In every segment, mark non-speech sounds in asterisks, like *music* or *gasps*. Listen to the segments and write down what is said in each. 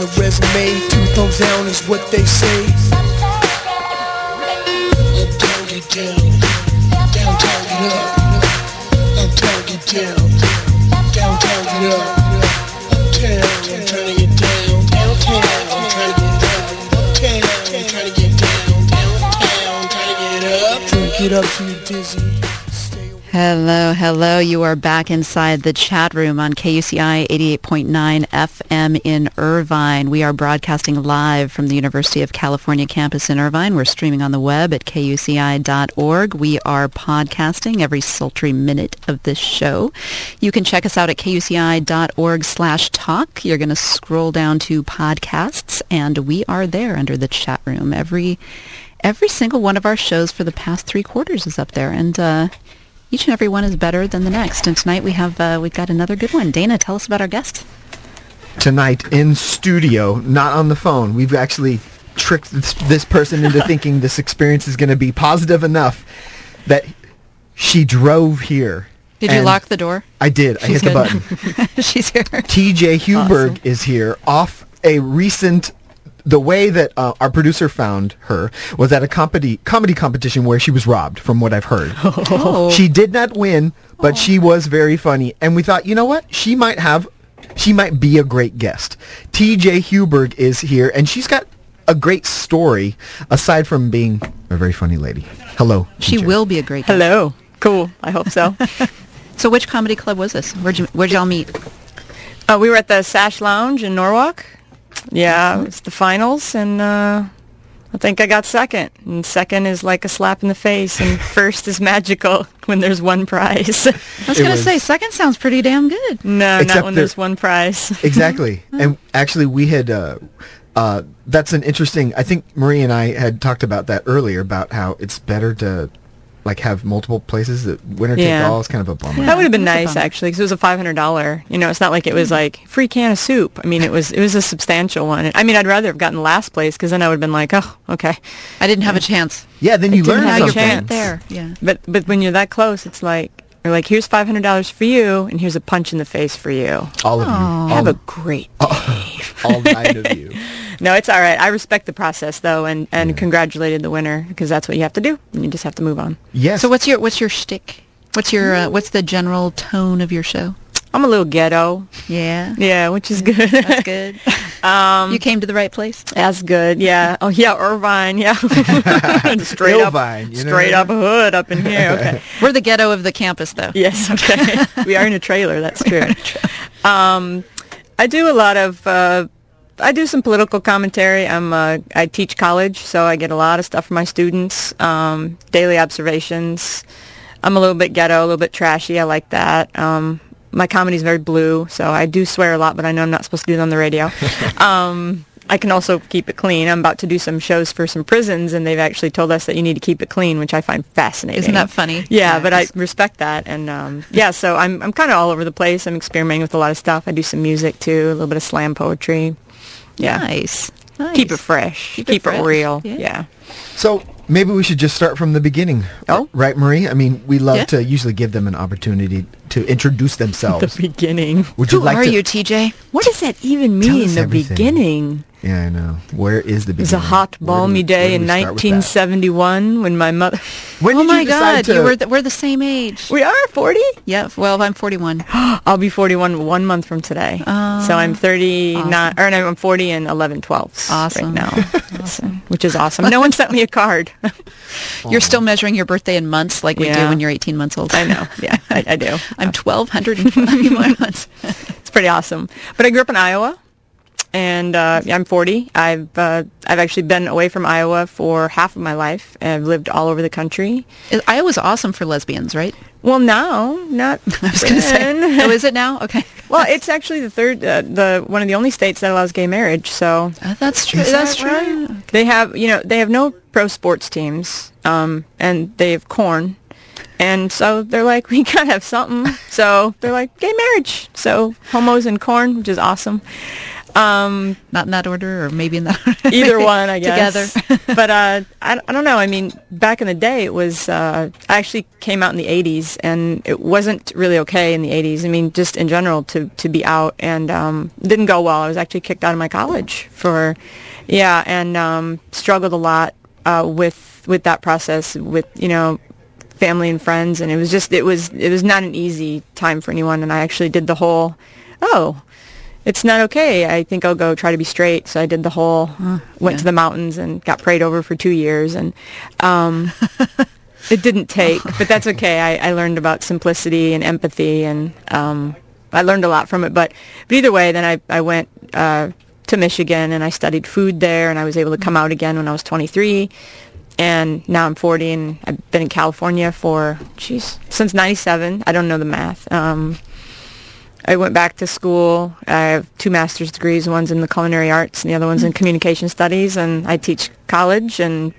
The resume. Two thumbs down is what they say Hello. You are back inside the chat room on KUCI 88.9 FM in Irvine. We are broadcasting live from the University of California campus in Irvine. We're streaming on the web at kuci.org. We are podcasting every sultry minute of this show. You can check us out at kuci.org slash talk. You're going to scroll down to podcasts and we are there under the chat room. Every every single one of our shows for the past three quarters is up there and uh, each and every one is better than the next. And tonight we have uh, we've got another good one. Dana, tell us about our guest. tonight in studio, not on the phone. We've actually tricked this, this person into *laughs* thinking this experience is going to be positive enough that she drove here. Did you lock the door? I did. I She's hit the button. *laughs* She's here. TJ Huberg is here off a recent. The way that uh, our producer found her was at a comedy comedy competition where she was robbed, from what I've heard. *laughs* Oh. She did not win, but she was very funny, and we thought, you know what? She might have, she might be a great guest. T.J. Huberg is here, and she's got a great story aside from being a very funny lady. Hello. She TJ. will be a great guest. Hello. Cool. I hope so. *laughs* So which comedy club was this? Where'd you where'd y'all meet? uh, we were at the Sash Lounge in Norwalk. Yeah, it's the finals, and uh, I think I got second. And second is like a slap in the face, and *laughs* first is magical when there's one prize. *laughs* I was gonna say second sounds pretty damn good. no, Except not when there- there's one prize. *laughs* exactly. and actually, we had. Uh, uh, that's an interesting. I think Marrie and I had talked about that earlier about how it's better to like have multiple places. That winner take all is kind of a bummer. that would have been nice bummer. actually, because it was a five hundred dollar. You know, it's not like it was like free can of soup. I mean, it was it was a substantial one. I mean, I'd rather have gotten last place because then I would have been like, oh, okay. I didn't have a chance. Yeah, then you didn't learn have Now a you're something. chance. there. Yeah. But but when you're that close, it's like you're like, here's five hundred dollars for you, and here's a punch in the face for you. All of you. All, Have a great *laughs* all nine of you. *laughs* No, it's all right. I respect the process though, and and congratulated the winner because that's what you have to do. And you just have to move on. Yes. So what's your what's your shtick? What's your uh, what's the general tone of your show? I'm a little ghetto, Yeah. yeah, which is good. That's good. *laughs* um, you came to the right place. That's good. Yeah. Oh yeah, Irvine. Yeah. *laughs* *laughs* straight Irvine, up, you know? straight up hood up in here. Okay. *laughs* We're the ghetto of the campus, though. Yes, okay. we are in a trailer, that's true. Um, I do a lot of, uh, I do some political commentary. I'm, uh, I teach college, so I get a lot of stuff from my students, um, daily observations. I'm a little bit ghetto, a little bit trashy. I like that. Um, my comedy's very blue, so I do swear a lot, but I know I'm not supposed to do it on the radio. *laughs* um, I can also keep it clean. I'm about to do some shows for some prisons, and they've actually told us that you need to keep it clean, which I find fascinating. Isn't that funny? Yeah, Yeah, but I respect that, and um, yeah, so I'm I'm kind of all over the place. I'm experimenting with a lot of stuff. I do some music too, a little bit of slam poetry. Yeah, Nice. nice. keep it fresh, Keep keep, it it, real. yeah. Yeah. So maybe we should just start from the beginning. Oh. right, Marrie. I mean, we love Yeah. to usually give them an opportunity to introduce themselves. *laughs* the themselves. beginning. Would you Who like are to? you, TJ? What does that even mean? us The everything. beginning. Yeah, I know. Where is the beginning? It was a hot, balmy we- day in do we start with that? 1971 when my mother. When oh my God, to? you were th- we're the same age. We are 40. yeah. Well, I'm 41. *gasps* I'll be 41 one month from today. Ah. so I'm 39, or no, I'm 40 and 11 12ths Awesome. right now, *laughs* So- which is awesome. No one sent me a card. *laughs* You're still measuring your birthday in months, like we do when you're 18 months old. I know. Yeah, I, I do. *laughs* I'm uh, 1,221 months. It's pretty awesome. But I grew up in Iowa, and uh, I'm 40. I've uh, I've actually been away from Iowa for half of my life. I've lived all over the country. Is- Iowa's awesome for lesbians, right? Well, now not. *laughs* I was going to say. Oh, is it now? Okay. *laughs* well, it's actually the third, uh, the one of the only states that allows gay marriage. So Uh, that's true. Is That's that right? true. They have, you know, they have no pro sports teams, um, and they have corn, and so they're like, we *laughs* gotta have something. So they're like, gay marriage. So homos and corn, which is awesome. Um, Not in that order, or maybe in that *laughs* order. either one, I *laughs* guess. Together. but uh, I, I don't know. I mean, back in the day, it was. Uh, I actually came out in the '80s, and it wasn't really okay in the '80s. I mean, just in general, to to be out and um, didn't go well. I was actually kicked out of my college for, yeah, and um, struggled a lot uh, with with that process. With you know. Family and friends and it was just it was it was not an easy time for anyone and I actually did the whole oh it's not okay. I think I'll go try to be straight. So I did the whole, went to the mountains and got prayed over for two years. And um, *laughs* it didn't take, but that's okay. I, I learned about simplicity and empathy and um, I learned a lot from it. But, but either way, then I, I went uh, to Michigan and I studied food there and I was able to come out again when I was 23. And now I'm 40 and I've been in California for, geez, since 97. I don't know the math. Um, I went back to school. I have two master's degrees. One's in the culinary arts, and the other one's in communication studies. And I teach college, and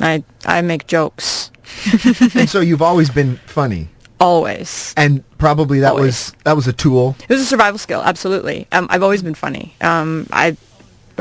I I make jokes *laughs* and so you've always been funny, always. and probably that Always. was that was a tool. It was a survival skill, absolutely. Um, I've always been funny. Um, I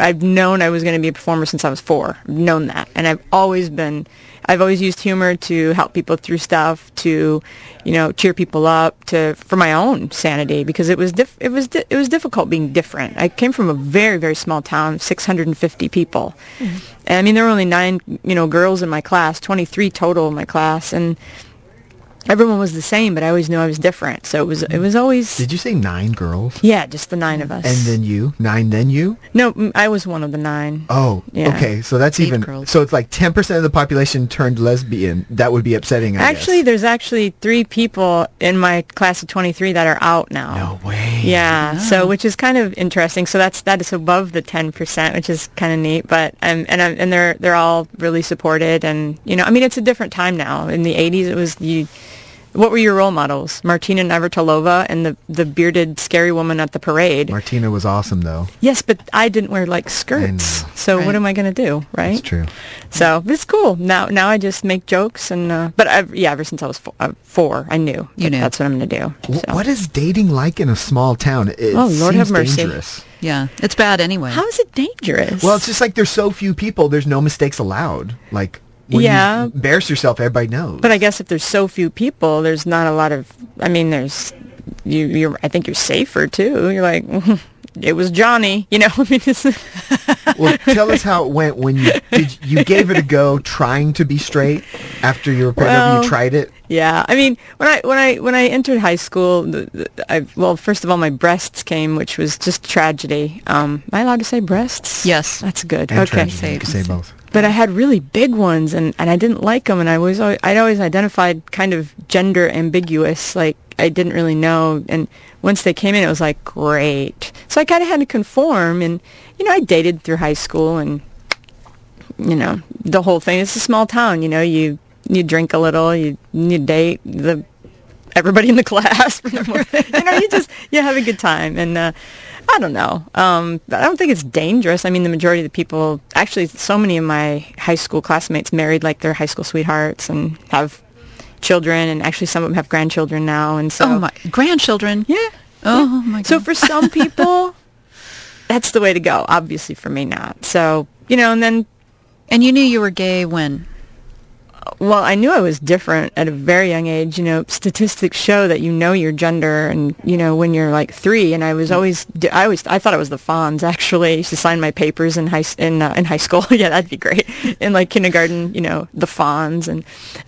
I've known I was going to be a performer since I was four. I've known that, and I've always been. I've always used humor to help people through stuff, to, you know, cheer people up, to for my own sanity because it was diff- it was di- it was difficult being different. I came from a very very small town, 650 people, mm-hmm. and I mean there were only nine you know girls in my class, 23 total in my class, and everyone was the same, but I always knew I was different. So it was it was always Did you say nine girls? yeah, just the nine of us. And then you nine, then you. no, I was one of the nine. Oh, Yeah. okay. So that's Eight even. girls. So it's like ten percent of the population turned lesbian. That would be upsetting. I actually, guess. there's actually three people in my class of 23 that are out now. no way. Yeah, so which is kind of interesting. So that's that is above the 10%, which is kind of neat. But um, and um, and they're they're all really supported, and you know, I mean, it's a different time now. In the 80s, it was you. What were your role models? Martina Navratilova and the the bearded scary woman at the parade. Martina was awesome though. yes, but I didn't wear like skirts. So Right. what am I going to do, right? That's true. So but it's cool. Now now I just make jokes and uh, but I've, yeah, ever since I was four, uh, four I knew You that knew. that's what I'm going to do. So. What is dating like in a small town? It Oh, Lord have mercy. Dangerous. Yeah, it's bad anyway. How is it dangerous? Well, it's just like there's so few people. There's no mistakes allowed. Like when Yeah. you embarrass yourself, everybody knows. But I guess if there's so few people, there's not a lot of. I mean, there's you. You're. I think you're safer too. You're like, *laughs* it was Johnny. You know. *laughs* I mean, it's, *laughs* well, tell us how it went when you did. You gave it a go, trying to be straight after you were. Well, you tried it. yeah. I mean, when I when I when I entered high school, the, the, I well, first of all, my breasts came, which was just tragedy. Um, am I allowed to say breasts? Yes. That's good. And okay. tragedy. you can say both. but I had really big ones, and, and I didn't like them, and I was always, I'd always identified kind of gender ambiguous, like I didn't really know, and once they came in, it was like great. So I kind of had to conform, and you know, I dated through high school, and you know, the whole thing. It's a small town, you know, you you drink a little, you you date the everybody in the *laughs* class, *laughs* you know, you just you have a good time, and. uh I don't know. Um, I don't think it's dangerous. I mean, the majority of the people, actually, so many of my high school classmates married like their high school sweethearts and have children, and actually some of them have grandchildren now. And so, oh my grandchildren. yeah. Oh my god. So for some *laughs* people, that's the way to go. Obviously, for me, not. So you know, and then and you knew you were gay when? Well, I knew I was different at a very young age. You know, statistics show that you know your gender, and you know when you're like three. And I was always, I always, I thought I was the Fonz. Actually, I used to sign my papers in high in uh, in high school. *laughs* yeah, that'd be great. *laughs* In like kindergarten, you know, the Fonz, and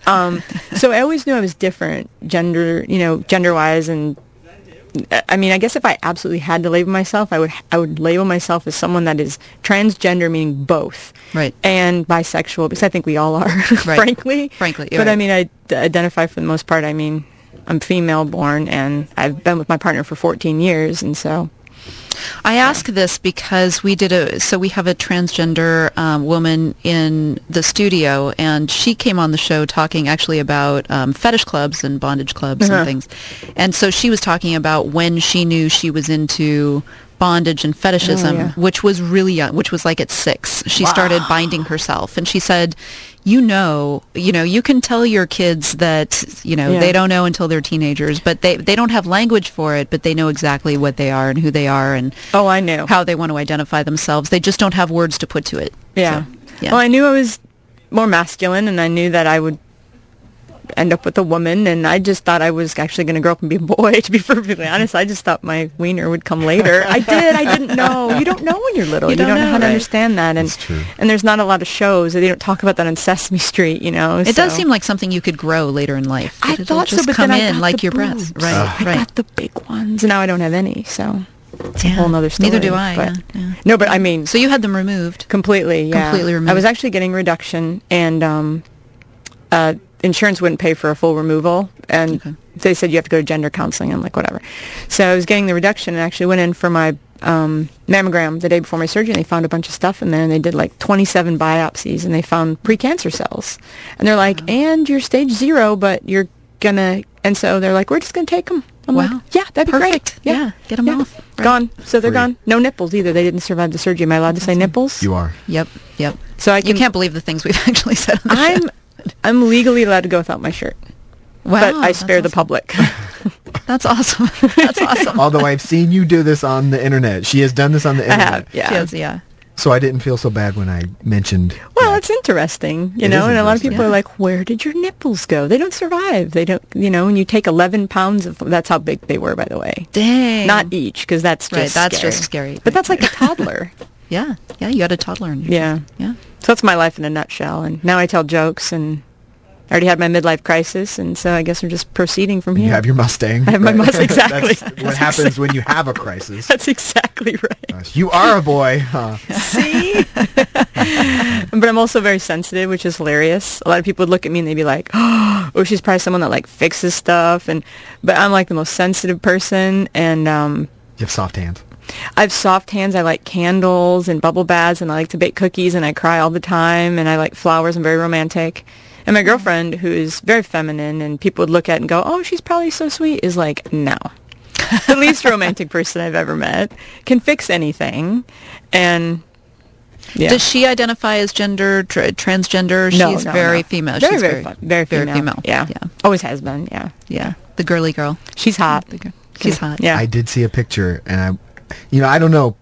um, so I always knew I was different, gender, you know, gender wise, and I mean, I guess if I absolutely had to label myself, I would I would label myself as someone that is transgender, meaning both, Right. and bisexual, because I think we all are, *laughs* frankly. Frankly, you're but I mean, I d- identify for the most part. I mean, I'm female born, and I've been with my partner for 14 years, and so I ask this because we did a so we have a transgender um, woman in the studio, and she came on the show talking actually about um, fetish clubs and bondage clubs Uh-huh. and things, and so she was talking about when she knew she was into bondage and fetishism, Oh, yeah. which was really young, which was like at six. She started binding herself, and she said. You know, you know, you can tell your kids that, you know, Yeah. they don't know until they're teenagers, but they, they don't have language for it, but they know exactly what they are and who they are and oh, I knew. how they want to identify themselves. They just don't have words to put to it. Yeah. So, yeah. Well, I knew I was more masculine, and I knew that I would end up with a woman, and I just thought I was actually going to grow up and be a boy. *laughs* To be perfectly honest, I just thought my wiener would come later. I did. I didn't know. You don't know when you're little. You You, don't don't, know, know, how to understand that, and That's true. and there's not a lot of shows. that They don't talk about that on Sesame Street. You know. It does seem like something you could grow later in life. I It'll thought just so, but come then I in got like the your breasts. boobs. Right, I right. got the big ones, and now I don't have any. So it's a Yeah. whole nother story. Neither do I, but- yeah, yeah. No, but I mean, So you had them removed. Completely, yeah. Completely removed. I was actually getting reduction, and um, uh, insurance wouldn't pay for a full removal, and Okay. they said you have to go to gender counseling. I'm like, whatever. So I was getting the reduction, and actually went in for my um, mammogram the day before my surgery, and they found a bunch of stuff in there, and they did like 27 biopsies, and they found precancer cells, and they're like, and you're stage zero, but you're gonna, and so they're like, we're just gonna take them. I'm Wow. like, yeah, that'd be Perfect. great. Yeah, get get 'em off. Right. Gone. So they're Free. gone. No nipples either. They didn't survive the surgery. Am I allowed to say nipples? You are. Yep, yep. So I You can, can't believe the things we've *laughs* actually said on the I'm show. *laughs* I'm legally allowed to go without my shirt, Wow, but I that's spare the public. *laughs* That's awesome. *laughs* That's awesome. Although I've seen you do this on the internet. She has done this on the internet. I internet. have, yeah. Yes, yeah. So I didn't feel so bad when I mentioned. Well, that. it's interesting, you It know, and a lot of interesting. people are like, "Where did your nipples go? They don't survive. They don't, you know." When you take 11 pounds of, that's how big they were, by the way. Dang. Not each, because that's just Right, that's scary. just scary. But that's like a toddler. Yeah, yeah. You had a toddler. In your yeah. yeah. So that's my life in a nutshell. And now I tell jokes, and I already had my midlife crisis, and so I guess I'm just proceeding from here. You have your Mustang. I have my Mustang, *laughs* exactly. That's what *laughs* happens when you have a crisis. That's exactly right. Gosh, You are a boy. Huh? See? *laughs* but I'm also very sensitive, which is hilarious. A lot of people would look at me and they'd be like, *gasps* "Oh, she's probably someone that like fixes stuff." And but I'm like the most sensitive person, and um, You have soft hands. I have soft hands. I like candles and bubble baths, and I like to bake cookies, and I cry all the time, and I like flowers. I'm very romantic. And my girlfriend, who is very feminine, and people would look at and go, "Oh, she's probably so sweet," is like, no. *laughs* the least romantic person I've ever met can fix anything, and yeah. Does she identify as gender tra- transgender? No, She's no, very no. female. Very, She's very, fu- very female. Yeah. Yeah. Always has been. Yeah. Yeah. The girly girl. She's hot. The girl. She's hot. Yeah. I did see a picture, and I, you know, I don't know.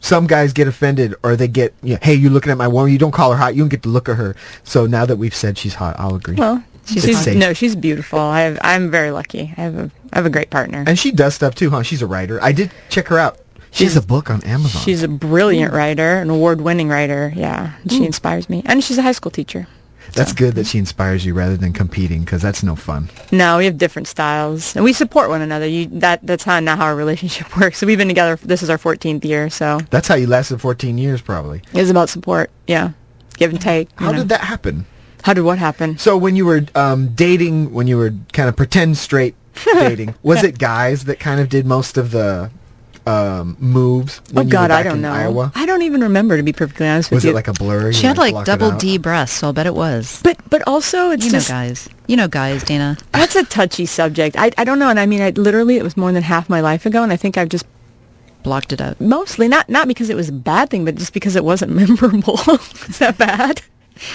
Some guys get offended, or they get, you know, hey, you're looking at my woman. You don't call her hot. You don't get to look at her. So now that we've said she's hot, I'll agree. well, She's she's, no, she's beautiful. I have, I'm very lucky. I have a, I have a great partner. and she does stuff too, huh? She's a writer. I did check her out. She has a book on Amazon. She's a brilliant writer, an award-winning writer. Yeah, she inspires me, and she's a high school teacher. That's good that she inspires you rather than competing, because that's no fun. No, we have different styles, and we support one another. You, that that's how not how our relationship *laughs* works. So we've been together. This is our 14th year, so That's how you lasted 14 years, probably. it's about support. Yeah, give and take. How know. did that happen? How did what happen? So when you were um, dating, when you were kind of pretend straight *laughs* dating, was it guys that kind of did most of the um, moves? Oh when you were God, I don't know. Iowa? I don't even remember to be perfectly honest with Was you. it like a blur? She had had like double? D breasts, so I'll bet it was. But but also it's you know guys. You know guys, Dana. *laughs* that's a touchy subject. I I don't know, and I mean, I literally it was more than half my life ago, and I think I've just Blocked it out. mostly not not because it was a bad thing, but just because it wasn't *laughs* memorable. *laughs* Is that bad?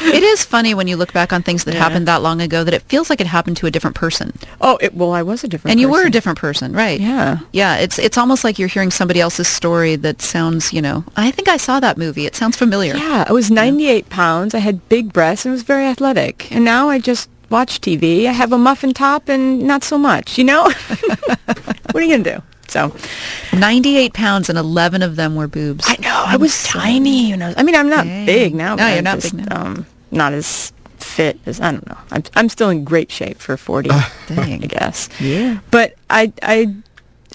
It is funny when you look back on things that Yeah. happened that long ago that it feels like it happened to a different person. Oh, it, well, I was a different person. And you were a different person, right? Yeah. Yeah, it's it's almost like you're hearing somebody else's story that sounds, you know, I think I saw that movie. It sounds familiar. Yeah, I was 98 pounds. I had big breasts and was very athletic. And now I just watch TV. I have a muffin top and not so much, you know? *laughs* what are you going to do? So, 98 pounds and 11 of them were boobs. I know, I was tiny. When I, was, I mean, I'm not big now. No, but you're I'm not just, big now. Um, not as fit as, I don't know. I'm, I'm still in great shape for 40, *laughs* Dang. I guess. Yeah. But I, I,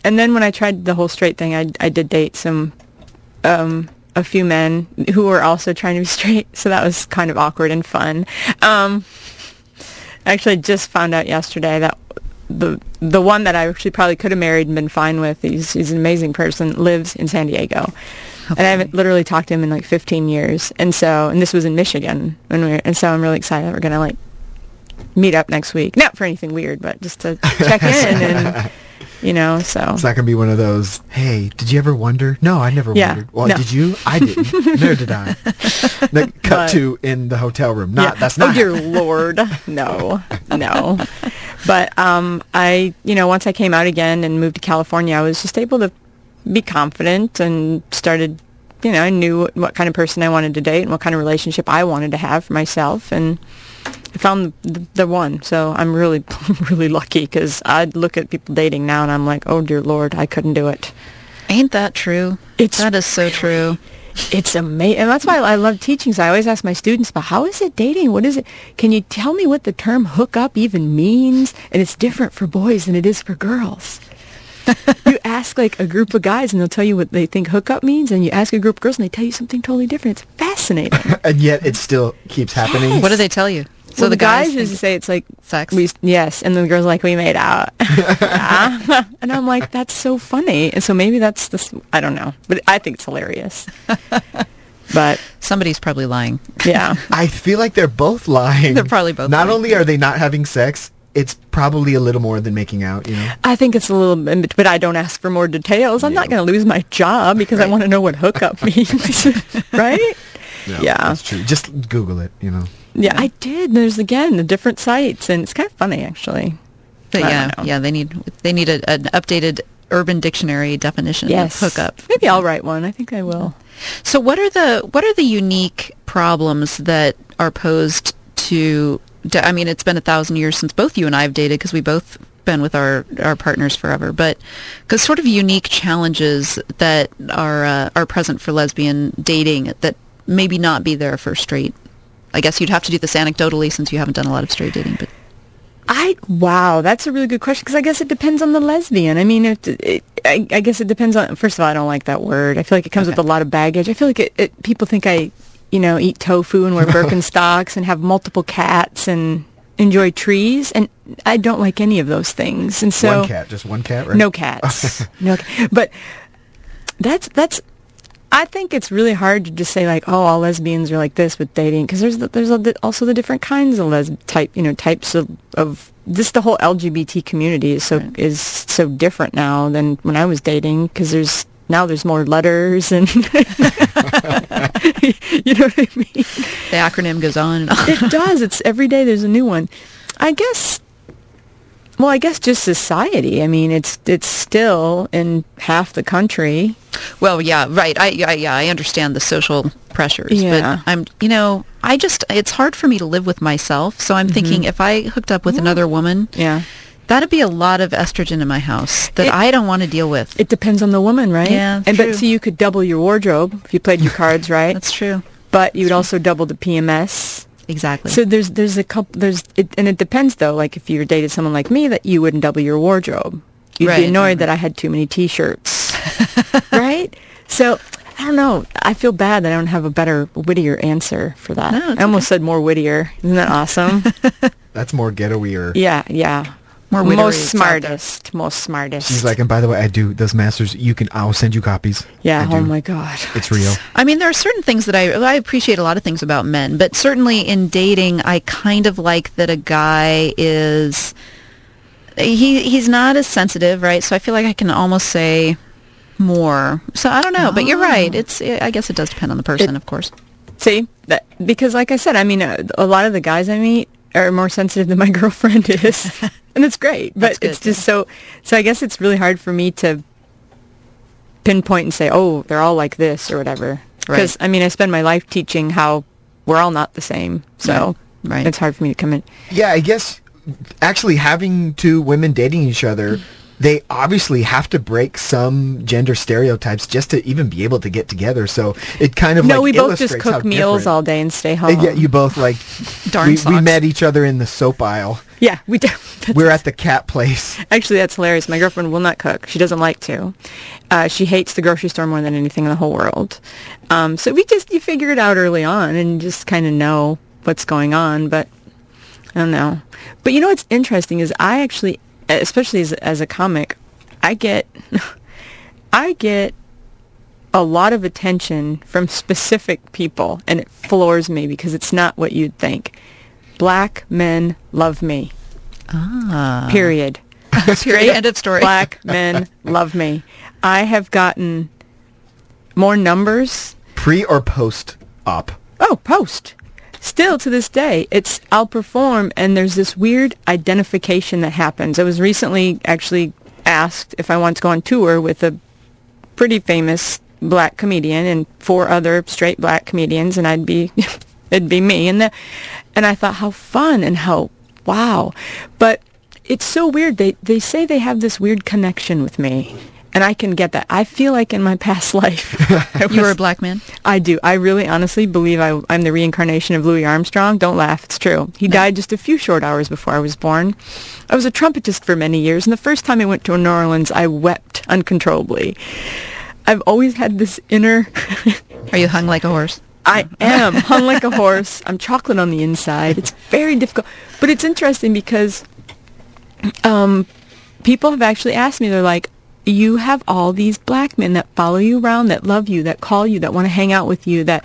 and then when I tried the whole straight thing, I, I did date some, um, a few men who were also trying to be *laughs* straight, so that was kind of awkward and fun. Um, actually, I just found out yesterday that the the one that I actually probably could have married and been fine with, he's he's an amazing person, lives in San Diego. And I haven't literally talked to him in like 15 years. And so, and this was in Michigan when we were, and so I'm really excited that we're going to like meet up next week. Not for anything weird, but just to check in and, *laughs* you know, so. It's not gonna be one of those. Hey, did you ever wonder? No, I never Yeah, wondered. Well, no. did you? I didn't. Neither did I. *laughs* Cut But- to in the hotel room. Not Yeah. that's Oh not. dear lord, no, no. *laughs* But um, I, you know, once I came out again and moved to California, I was just able to be confident and started, you know, I knew what, kind of person I wanted to date and what kind of relationship I wanted to have for myself, and I found the, the one. So I'm really, *laughs* really lucky because I'd look at people dating now and I'm like, oh dear lord, I couldn't do it. Ain't that true? It's that is so true. It's amazing, and that's why I love teaching. So I always ask my students about how is it dating? What is it? Can you tell me what the term hookup even means? And it's different for boys than it is for girls. You ask like a group of guys, and they'll tell you what they think hookup means, and you ask a group of girls, and they tell you something totally different. It's fascinating. *laughs* and yet it still keeps happening. What do they tell you? so the, guys, think usually say it's like sex. we yes, and the girls like we made out, Yeah. *laughs* *laughs* and I'm like that's so funny, and so maybe that's this. I don't know, but I think it's hilarious. but Somebody's probably lying. yeah. I feel like they're both lying. They're probably both Not lying. only are they not having sex, it's probably a little more than making out. You know. I think it's a little, but I don't ask for more details. I'm not going to lose my job because I want to know what hookup *laughs* means, *laughs* right? Yeah. that's true. Just Google it. You know. Yeah, I did. There's again the different sites, and it's kind of funny actually. But I yeah, yeah, they need they need a, an updated Urban Dictionary definition Yes, of hookup. Maybe I'll write one. I think I will. So what are the what are the unique problems that are posed to? I mean, it's been a thousand years since both you and I have dated because we both been with our our partners forever. But because sort of unique challenges that are uh, are present for lesbian dating that maybe not be there for straight. I guess you'd have to do this anecdotally since you haven't done a lot of straight dating. But I wow, that's a really good question because I guess it depends on the lesbian. I mean, it, it, I, I guess it depends on. First of all, I don't like that word. I feel like it comes with a lot of baggage. I feel like it people think I, you know, eat tofu and wear Birkenstocks and have multiple cats and enjoy trees, and I don't like any of those things. And so one cat, just one cat, right? no *laughs* cats, no. ca- But that's that's. I think it's really hard to just say like, oh, all lesbians are like this with dating because there's the, there's a, the- also the different kinds of les type, you know, types of of just the whole LGBT community is so Right. is so different now than when I was dating because there's now there's more letters and *laughs* you know what I mean. the acronym goes on and on. It does. It's every day there's a new one. I guess. Well, I guess just society. I mean, it's it's still in half the country. Well, yeah, right. I, I yeah, I understand the social pressures, Yeah. but I'm, you know, I just it's hard for me to live with myself. So I'm thinking if I hooked up with another woman, Mm-hmm. Yeah. That'd be a lot of estrogen in my house that It- I don't want to deal with. It depends on the woman, right? Yeah, And true. but so you could double your wardrobe if you played your cards *laughs* right. That's true. but you would also double the PMS. Exactly. So there's there's a couple there's it, and it depends though. Like if you dated someone like me, that you wouldn't double your wardrobe. You'd Right. be annoyed that I had too many T-shirts, *laughs* right? So I don't know. I feel bad that I don't have a better, wittier answer for that. No, I almost said more wittier. Isn't that awesome? *laughs* That's more ghetto-ier. yeah, yeah. More wittery, most it's out smartest, most smartest. She's like, and by the way, I do those masters. You can. I'll send you copies. yeah. I Oh do. my god. It's real. *laughs* I mean, there are certain things that I I appreciate a lot of things about men, but certainly in dating, I kind of like that a guy is he he's not as sensitive, right? So I feel like I can almost say more. So I don't know, but you're ah. right. It's I guess it does depend on the person, It- of course. See, that, because like I said, I mean, a, a lot of the guys I meet are more sensitive than my *laughs* girlfriend is, *laughs* and it's great. But That's it's just so. So I guess it's really hard for me to pinpoint and say, oh, they're all like this or whatever. Because Right. I mean, I spend my life teaching how we're all not the same. So Right. Right. it's hard for me to come in. Yeah, I guess actually having two women dating each other, they obviously have to break some gender stereotypes just to even be able to get together. So it kind of no, like we both just cook meals different- all day and stay home. And yet you both like *laughs* Darn we, we met each other in the soap aisle. yeah, we. We're at the cat place. Actually, that's hilarious. My girlfriend will not cook. She doesn't like to. Uh, she hates the grocery store more than anything in the whole world. Um, so we just you figure it out early on and just kind of know what's going on. But I don't know. But you know what's interesting is I actually, especially as, as a comic, I get *laughs* I get a lot of attention from specific people, and it floors me because it's not what you'd think. Black men love me. Ah. Period. *laughs* Period. End of story. Black men *laughs* love me. I have gotten more numbers. Pre or post op. Oh, post. Still to this day, it's I'll perform and there's this weird identification that happens. I was recently actually asked if I want to go on tour with a pretty famous black comedian and four other straight black comedians and I'd be *laughs* it'd be me and the and I thought how fun and how wow. But it's so weird. They they say they have this weird connection with me. And I can get that. I feel like in my past *laughs* life, *laughs* I You were a black man? I do. I really honestly believe I, I'm the reincarnation of Louis Armstrong. Don't laugh. It's true. He died just a few short hours before I was born. I was a trumpetist for many years, and the first time I went to New Orleans, I wept uncontrollably. I've always had this inner... Are you hung like a horse? I am hung like a horse. I'm chocolate on the inside. It's very difficult. But it's interesting because um, people have actually asked me, they're like, you have all these black men that follow you around, that love you, that call you, that want to hang out with you, that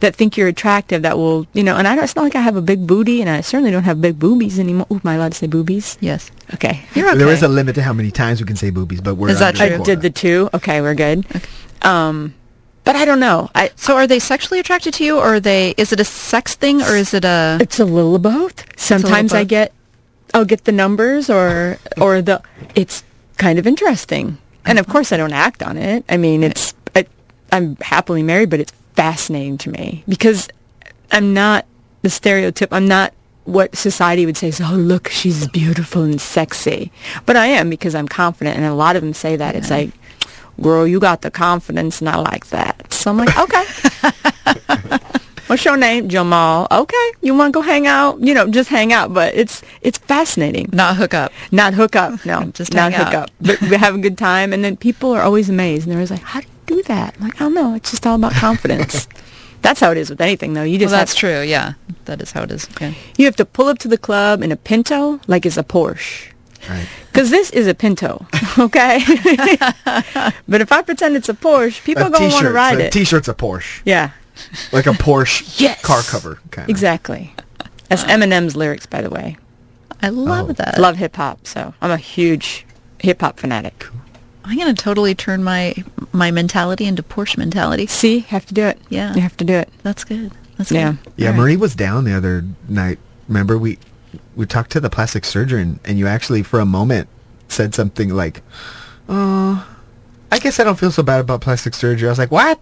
that think you're attractive, that will, you know, and I don't, it's not like I have a big booty, and I certainly don't have big boobies anymore. Ooh, am I allowed to say boobies? Yes. Okay. You're okay. There is a limit to how many times we can say boobies, but we're Is that true? I did the two. Okay, we're good. Um, but I don't know. I, So are they sexually attracted to you, or are they? Is it a sex thing, or is it a? It's a little of both. Sometimes I both. get, I'll get the numbers or or the. It's kind of interesting, and of uh-huh. course I don't act on it. I mean, it's I, I'm happily married, but it's fascinating to me because I'm not the stereotype. I'm not what society would say is, oh, look, she's beautiful and sexy. But I am because I'm confident, and a lot of them say that. It's like, girl, you got the confidence, and I like that. So I'm like, *laughs* okay. What's your name? Jamal. Okay, you want to go hang out? You know, just hang out. But it's it's fascinating. Not hook up. Not hook up. No, *laughs* Just not hang hook out. up. But we have a good time, and then people are always amazed, and they're always like, "How do you do that?" I'm like, I don't know. It's just all about confidence. *laughs* That's how it is with anything, though. You Well, just that's have, true. Yeah, that is how it is. Yeah. you have to pull up to the club in a Pinto like it's a Porsche. Right. Because this is a Pinto, *laughs* okay? but if I pretend it's a Porsche, people A are going to want to ride So it. T-shirt's a Porsche, yeah, *laughs* like a Porsche Yes. car cover. Kind exactly. That's Eminem's lyrics, by the way. I love Oh. that. Love hip hop, so I'm a huge hip hop fanatic. I'm gonna totally turn my my mentality into Porsche mentality. See, have to do it. Yeah. you have to do it. That's good. That's Yeah. good. Yeah, All right. Marrie was down the other night. Remember we we talked to the plastic surgeon, and you actually for a moment said something like, "Oh, I guess I don't feel so bad about plastic surgery." I was like, "What?"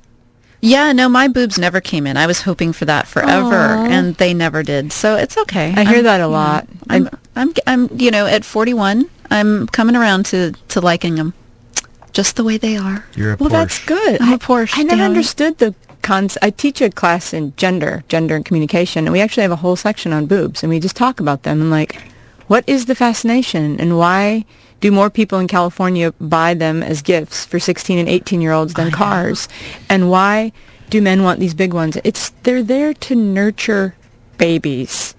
Yeah, no, my boobs never came in. I was hoping for that forever, Aw. and they never did. So it's okay. I hear I'm- that a you know, lot. I'm, I'm, I'm, you know, at 41, I'm coming around to to liking them, just the way they are. You're a Well, Porsche. that's good. I'm a I- Porsche, I never understood the cons. I teach a class in gender, gender and communication, and we actually have a whole section on boobs, and we just talk about them and like, what is the fascination, and why do more people in California buy them as gifts for 16 and 18 year olds than oh, cars, and why do men want these big ones? It's they're there to nurture babies.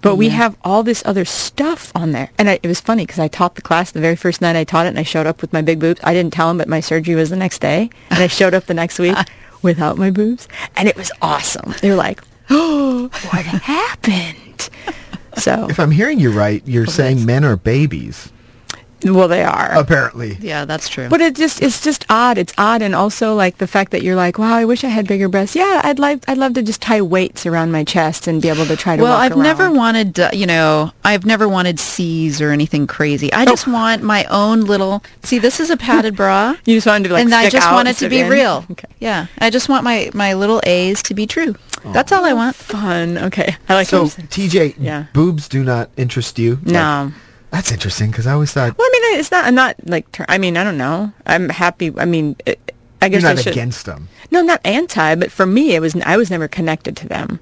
But we have all this other stuff on there. And I, it was funny because I taught the class the very first night I taught it and I showed up with my big boobs. I didn't tell them, but my surgery was the next day. And I showed up the next week *laughs* without my boobs. And it was awesome. They were like, oh, *gasps* what happened? *laughs* So If I'm hearing you right, you're saying men are babies. Well, they are. apparently. Yeah, that's true. But it just it's just odd. It's odd, and also like the fact that you're like, wow, I wish I had bigger breasts. Yeah, I'd like I'd love to just tie weights around my chest and be able to try to. well, walk I've never wanted, uh, you know, I've never wanted C's or anything crazy. I just want my own little. See, this is a padded bra. *laughs* You just wanted to like and I just out want it to be in? real. Okay. Yeah, I just want my my little A's to be true. That's all I want. Fun. Okay. I like. So, what you said. TJ, Yeah. boobs do not interest you? Like, no. That's interesting because I always thought Well, I mean, it's not. I'm not like. I mean, I don't know. I'm happy. I mean, it, I you're guess I not should. against them. No, not anti, but for me, it was. I was never connected to them.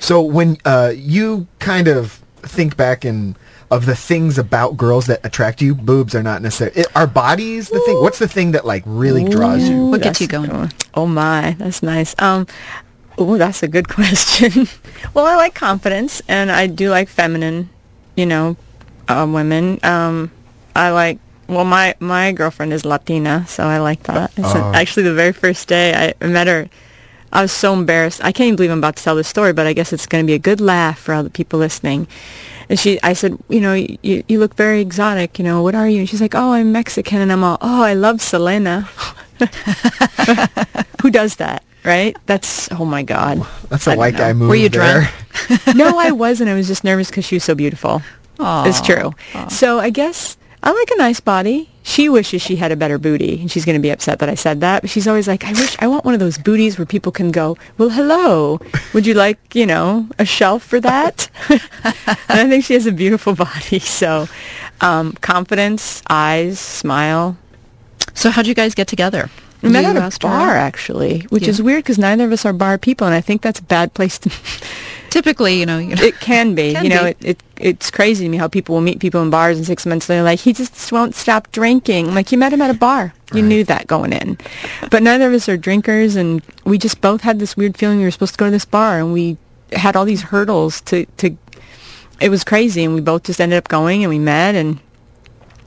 So when uh, you kind of think back and of the things about girls that attract you, boobs are not necessarily. It, are bodies the thing? What's the thing that like really draws you? What gets you going? Oh, oh my, that's nice. Um, oh, that's a good *laughs* question. well, I like confidence, and I do like feminine, you know, uh, women. Um, I like. Well, my my girlfriend is Latina, so I like that. It's Oh. actually the very first day I met her. I was so embarrassed. I can't even believe I'm about to tell this story, but I guess it's going to be a good laugh for all the people listening. And she, I said, you know, you, you look very exotic. You know, what are you? And she's like, oh, I'm Mexican. And I'm all, oh, I love Selena. *laughs* Who does that, right? That's, oh my God. That's a white guy move. Were you there. drunk? *laughs* no, I wasn't. I was just nervous because she was so beautiful. Aw. It's true. So I guess I like a nice body. She wishes she had a better booty, and she's going to be upset that I said that. But she's always like, I wish I want one of those booties where people can go, well, hello. Would you like, you know, a shelf for that? *laughs* and I think she has a beautiful *laughs* body. So um, confidence, eyes, smile. So how'd you guys get together? We met at a bar, actually, which Yeah. is weird because neither of us are bar people, and I think that's a bad place to. *laughs* Typically, you know, you know It can be. *laughs* Can you know, be. It, it it's crazy to me how people will meet people in bars and six months later like he just won't stop drinking. I'm like you met him at a bar. You Right. knew that going in. But neither of us are drinkers and we just both had this weird feeling we were supposed to go to this bar and we had all these hurdles to to it was crazy and we both just ended up going and we met and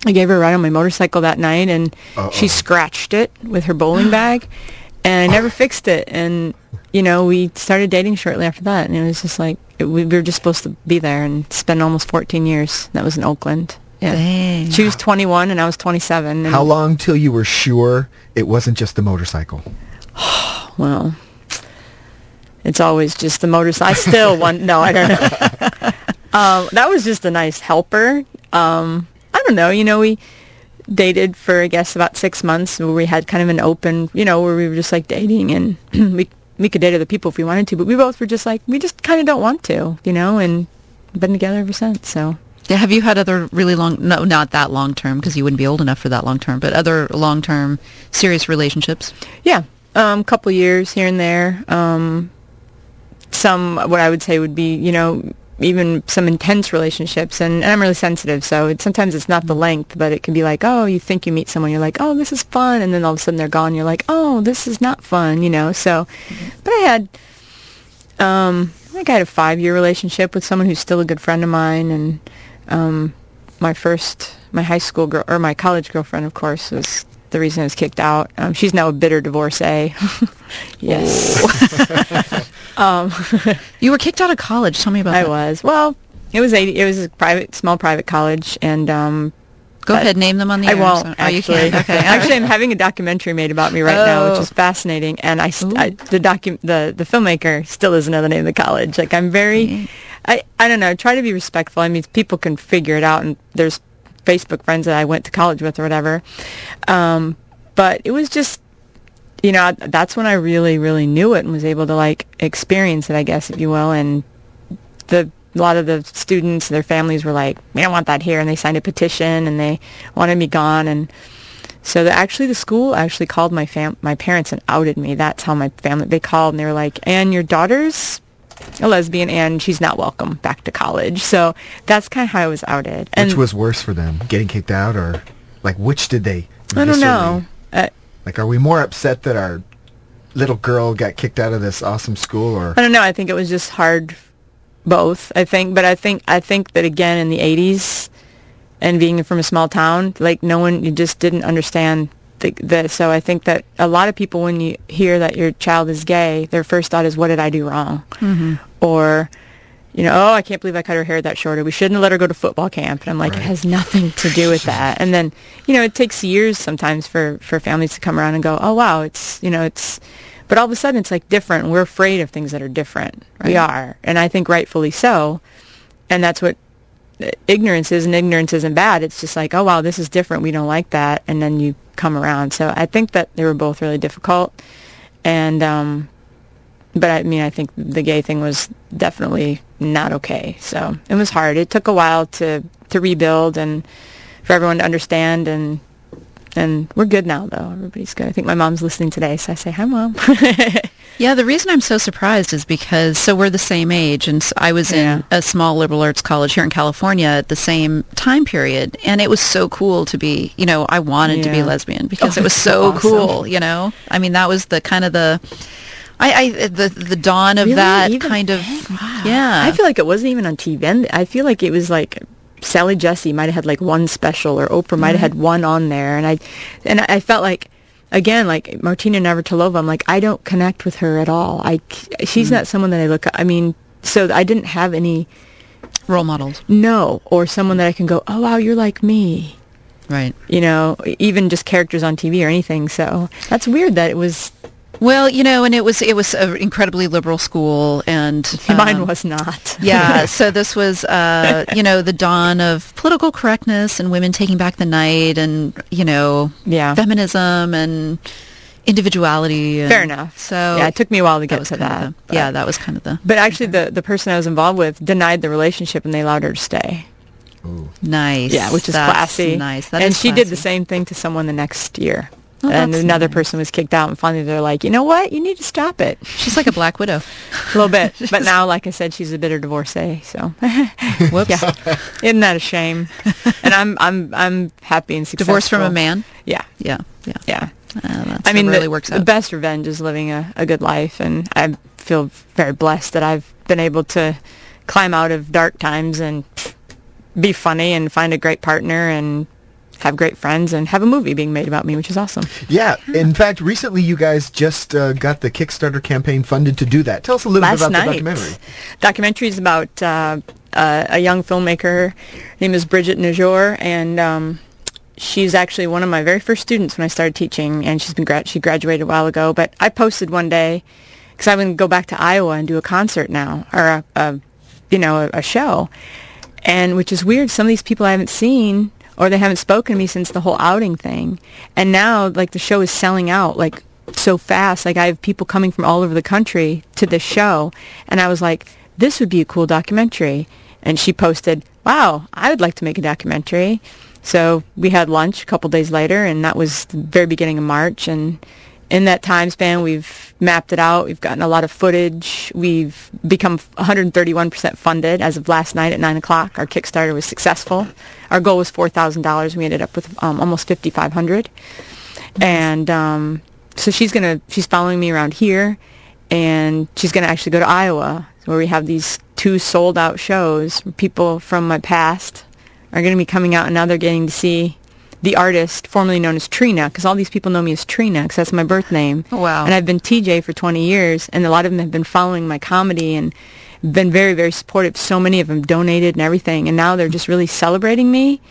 I gave her a ride on my motorcycle that night and she Uh-oh. scratched it with her bowling *gasps* bag and I never fixed it and you know we started dating shortly after that and it was just like it, we were just supposed to be there and spend almost 14 years. That was in Oakland. Yeah. Dang. she was 21 and I was 27 and How long till you were sure it wasn't just the motorcycle? *sighs* well it's always just the motorcycle I still *laughs* want no I don't know. *laughs* Um, that was just a nice helper. Um, I don't know you know we dated for I guess about six months where we had kind of an open, you know, where we were just like dating and *clears throat* we we could date other people if we wanted to, but we both were just like we just kind of don't want to, you know, and been together ever since. So Yeah, Have you had other really long, no, not that long term, because you wouldn't be old enough for that long term, but other long term serious relationships? yeah, um, couple years here and there. Um, some what I would say would be, you know, even some intense relationships, and, and I'm really sensitive, so it, sometimes it's not the length, but it can be like, oh, you think you meet someone, you're like, oh, this is fun, and then all of a sudden they're gone, you're like, oh, this is not fun, you know. So, but I had, um, I think I had a five year relationship with someone who's still a good friend of mine, and um, my first, my high school girl or my college girlfriend, of course, was the reason I was kicked out. Um, she's now a bitter divorcee. *laughs* yes. *laughs* um, *laughs* You were kicked out of college. Tell me about I that. was. Well, it was a it was a private, small private college, and um, Go ahead, name them on the I air. won't so- oh, actually. you can't. Okay. *laughs* actually, I'm having a documentary made about me right now, which Oh. is fascinating. And I, st- I the docu- the the filmmaker still doesn't know the name of the college. Like I'm very, Mm. I I don't know. Try to be respectful. I mean, people can figure it out, and there's Facebook friends that I went to college with or whatever. Um, but it was just. You know, that's when I really, really knew it and was able to like experience it, I guess, if you will. And the a lot of the students, their families were like, "We don't want that here," and they signed a petition and they wanted me gone. And so the, actually, the school actually called my fam- my parents and outed me. That's how my family they called and they were like, "And your daughter's a lesbian and she's not welcome back to college." So that's kind of how I was outed. And Which was worse for them, getting kicked out or like which did they? I don't know. Uh, Like, are we more upset that our little girl got kicked out of this awesome school, or I don't know. I think it was just hard, both. I think, but I think I think that again in the '80s, and being from a small town, like no one, you just didn't understand the, the. So I think that a lot of people, when you hear that your child is gay, their first thought is, "What did I do wrong?" Mm-hmm. Or, you know, oh, I can't believe I cut her hair that short, or we shouldn't have let her go to football camp. And I'm like, it has nothing to do with that. And then, you know, it takes years sometimes for, for families to come around and go, oh, wow, it's, you know, it's, but all of a sudden it's like different. We're afraid of things that are different. We are. And I think rightfully so. And that's what uh, ignorance is, and ignorance isn't bad. It's just like, oh, wow, this is different. We don't like that. And then you come around. So I think that they were both really difficult. And, um, but I mean, I think the gay thing was definitely not okay. So it was hard. It took a while to to rebuild and for everyone to understand. And and we're good now, though. Everybody's good. I think my mom's listening today, so I say hi, mom. *laughs* Yeah, the reason I'm so surprised is because so we're the same age, and I was Yeah. in a small liberal arts college here in California at the same time period, and it was so cool to be, you know, I wanted to be lesbian because Oh, it was so awesome. cool, you know. I mean, that was the kind of the, I, I the the dawn of Really? that Even kind of. Wow. yeah. I feel like it wasn't even on TV. And I feel like it was like Sally Jessy might have had like one special, or Oprah might have had mm-hmm. one on there, and I and I felt like. Again, like Martina Navratilova, I'm like I don't connect with her at all. I she's mm. not someone that I look. I mean, so I didn't have any role models, no or someone that I can go, oh wow, you're like me. right? You know, even just characters on TV or anything. So that's weird that it was. Well, you know, and it was it was an incredibly liberal school, and *laughs* mine um, was not. yeah, *laughs* so this was, uh, you know, the dawn of political correctness and women taking back the night and, you know, Yeah. feminism and individuality. And Fair enough. So yeah, it took me a while to get to that. the- yeah, that was kind of the But actually, the the person I was involved with denied the relationship, and they allowed her to stay. nice. Yeah, which is That's classy. Nice. That and is she did the same thing to someone the next year. Oh, and another nice. person was kicked out, and finally they're like, you know what? You need to stop it She's like a black widow. *laughs* a little bit. but now, *laughs* like I said, she's a bitter divorcee. So, *laughs* Whoops. yeah, isn't that a shame? and I'm I'm I'm happy and successful. Divorced from a man. Yeah, Yeah. Yeah. yeah. Uh, I mean, it the, really works the best revenge is living a, a good life, and I feel very blessed that I've been able to climb out of dark times and be funny and find a great partner and have great friends and have a movie being made about me, which is awesome. Yeah. In fact, recently you guys just uh, got the Kickstarter campaign funded to do that. Tell us a little Last bit about night, the documentary. documentary is about uh, uh, a young filmmaker. Her name is Bridget Najor, and um, she's actually one of my very first students when I started teaching, and she's been gra- she graduated a while ago. But I posted one day because I'm going to go back to Iowa and do a concert now, or a, a you know a, a show, and which is weird. Some of these people I haven't seen. Or they haven't spoken to me since the whole outing thing, and now like the show is selling out like so fast. Like I have people coming from all over the country to this show, and I was like, this would be a cool documentary. And she posted, wow, I would like to make a documentary. So we had lunch a couple days later, and that was the very beginning of March. And in that time span, we've mapped it out. We've gotten a lot of footage. We've become 131% funded as of last night at 9 o'clock. Our Kickstarter was successful. Our goal was $4,000. We ended up with um, almost 5500 and um, so she's gonna she's following me around here, and she's gonna actually go to Iowa where we have these two sold out shows. People from my past are gonna be coming out, and now they're getting to see the artist formerly known as Trina, because all these people know me as Trina, because that's my birth name. Oh, wow. And I've been TJ for 20 years, and a lot of them have been following my comedy and been very, very supportive. So many of them donated and everything, and now they're just really celebrating me.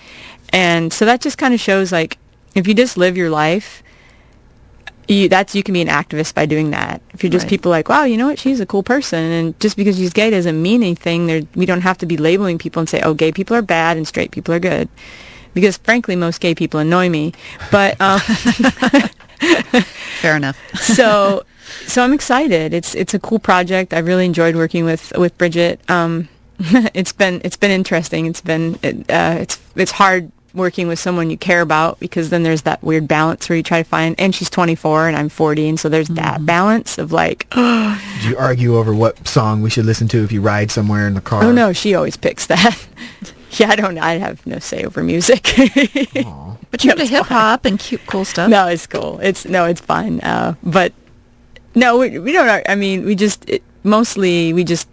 And so that just kind of shows, like, if you just live your life, you, that's you can be an activist by doing that. If you're just Right. people like, wow, you know what, she's a cool person, and just because she's gay doesn't mean anything. There, we don't have to be labeling people and say, oh, gay people are bad and straight people are good, because frankly, most gay people annoy me. But um, *laughs* Fair enough. *laughs* so so I'm excited. It's it's a cool project. I really enjoyed working with with Bridget. Um, *laughs* it's been it's been interesting. It's been it, uh, it's it's hard working with someone you care about because then there's that weird balance where you try to find. And she's 24 and I'm 40, and so there's that balance of like, *gasps* Did you argue over what song we should listen to if you ride somewhere in the car? oh no, she always picks that. *laughs* yeah, I don't. I have no say over music. *laughs* But you're No, into hip hop and cute, cool stuff. No, it's cool. It's no, it's fine. Uh, but no, we, we don't. I mean, we just it, mostly we just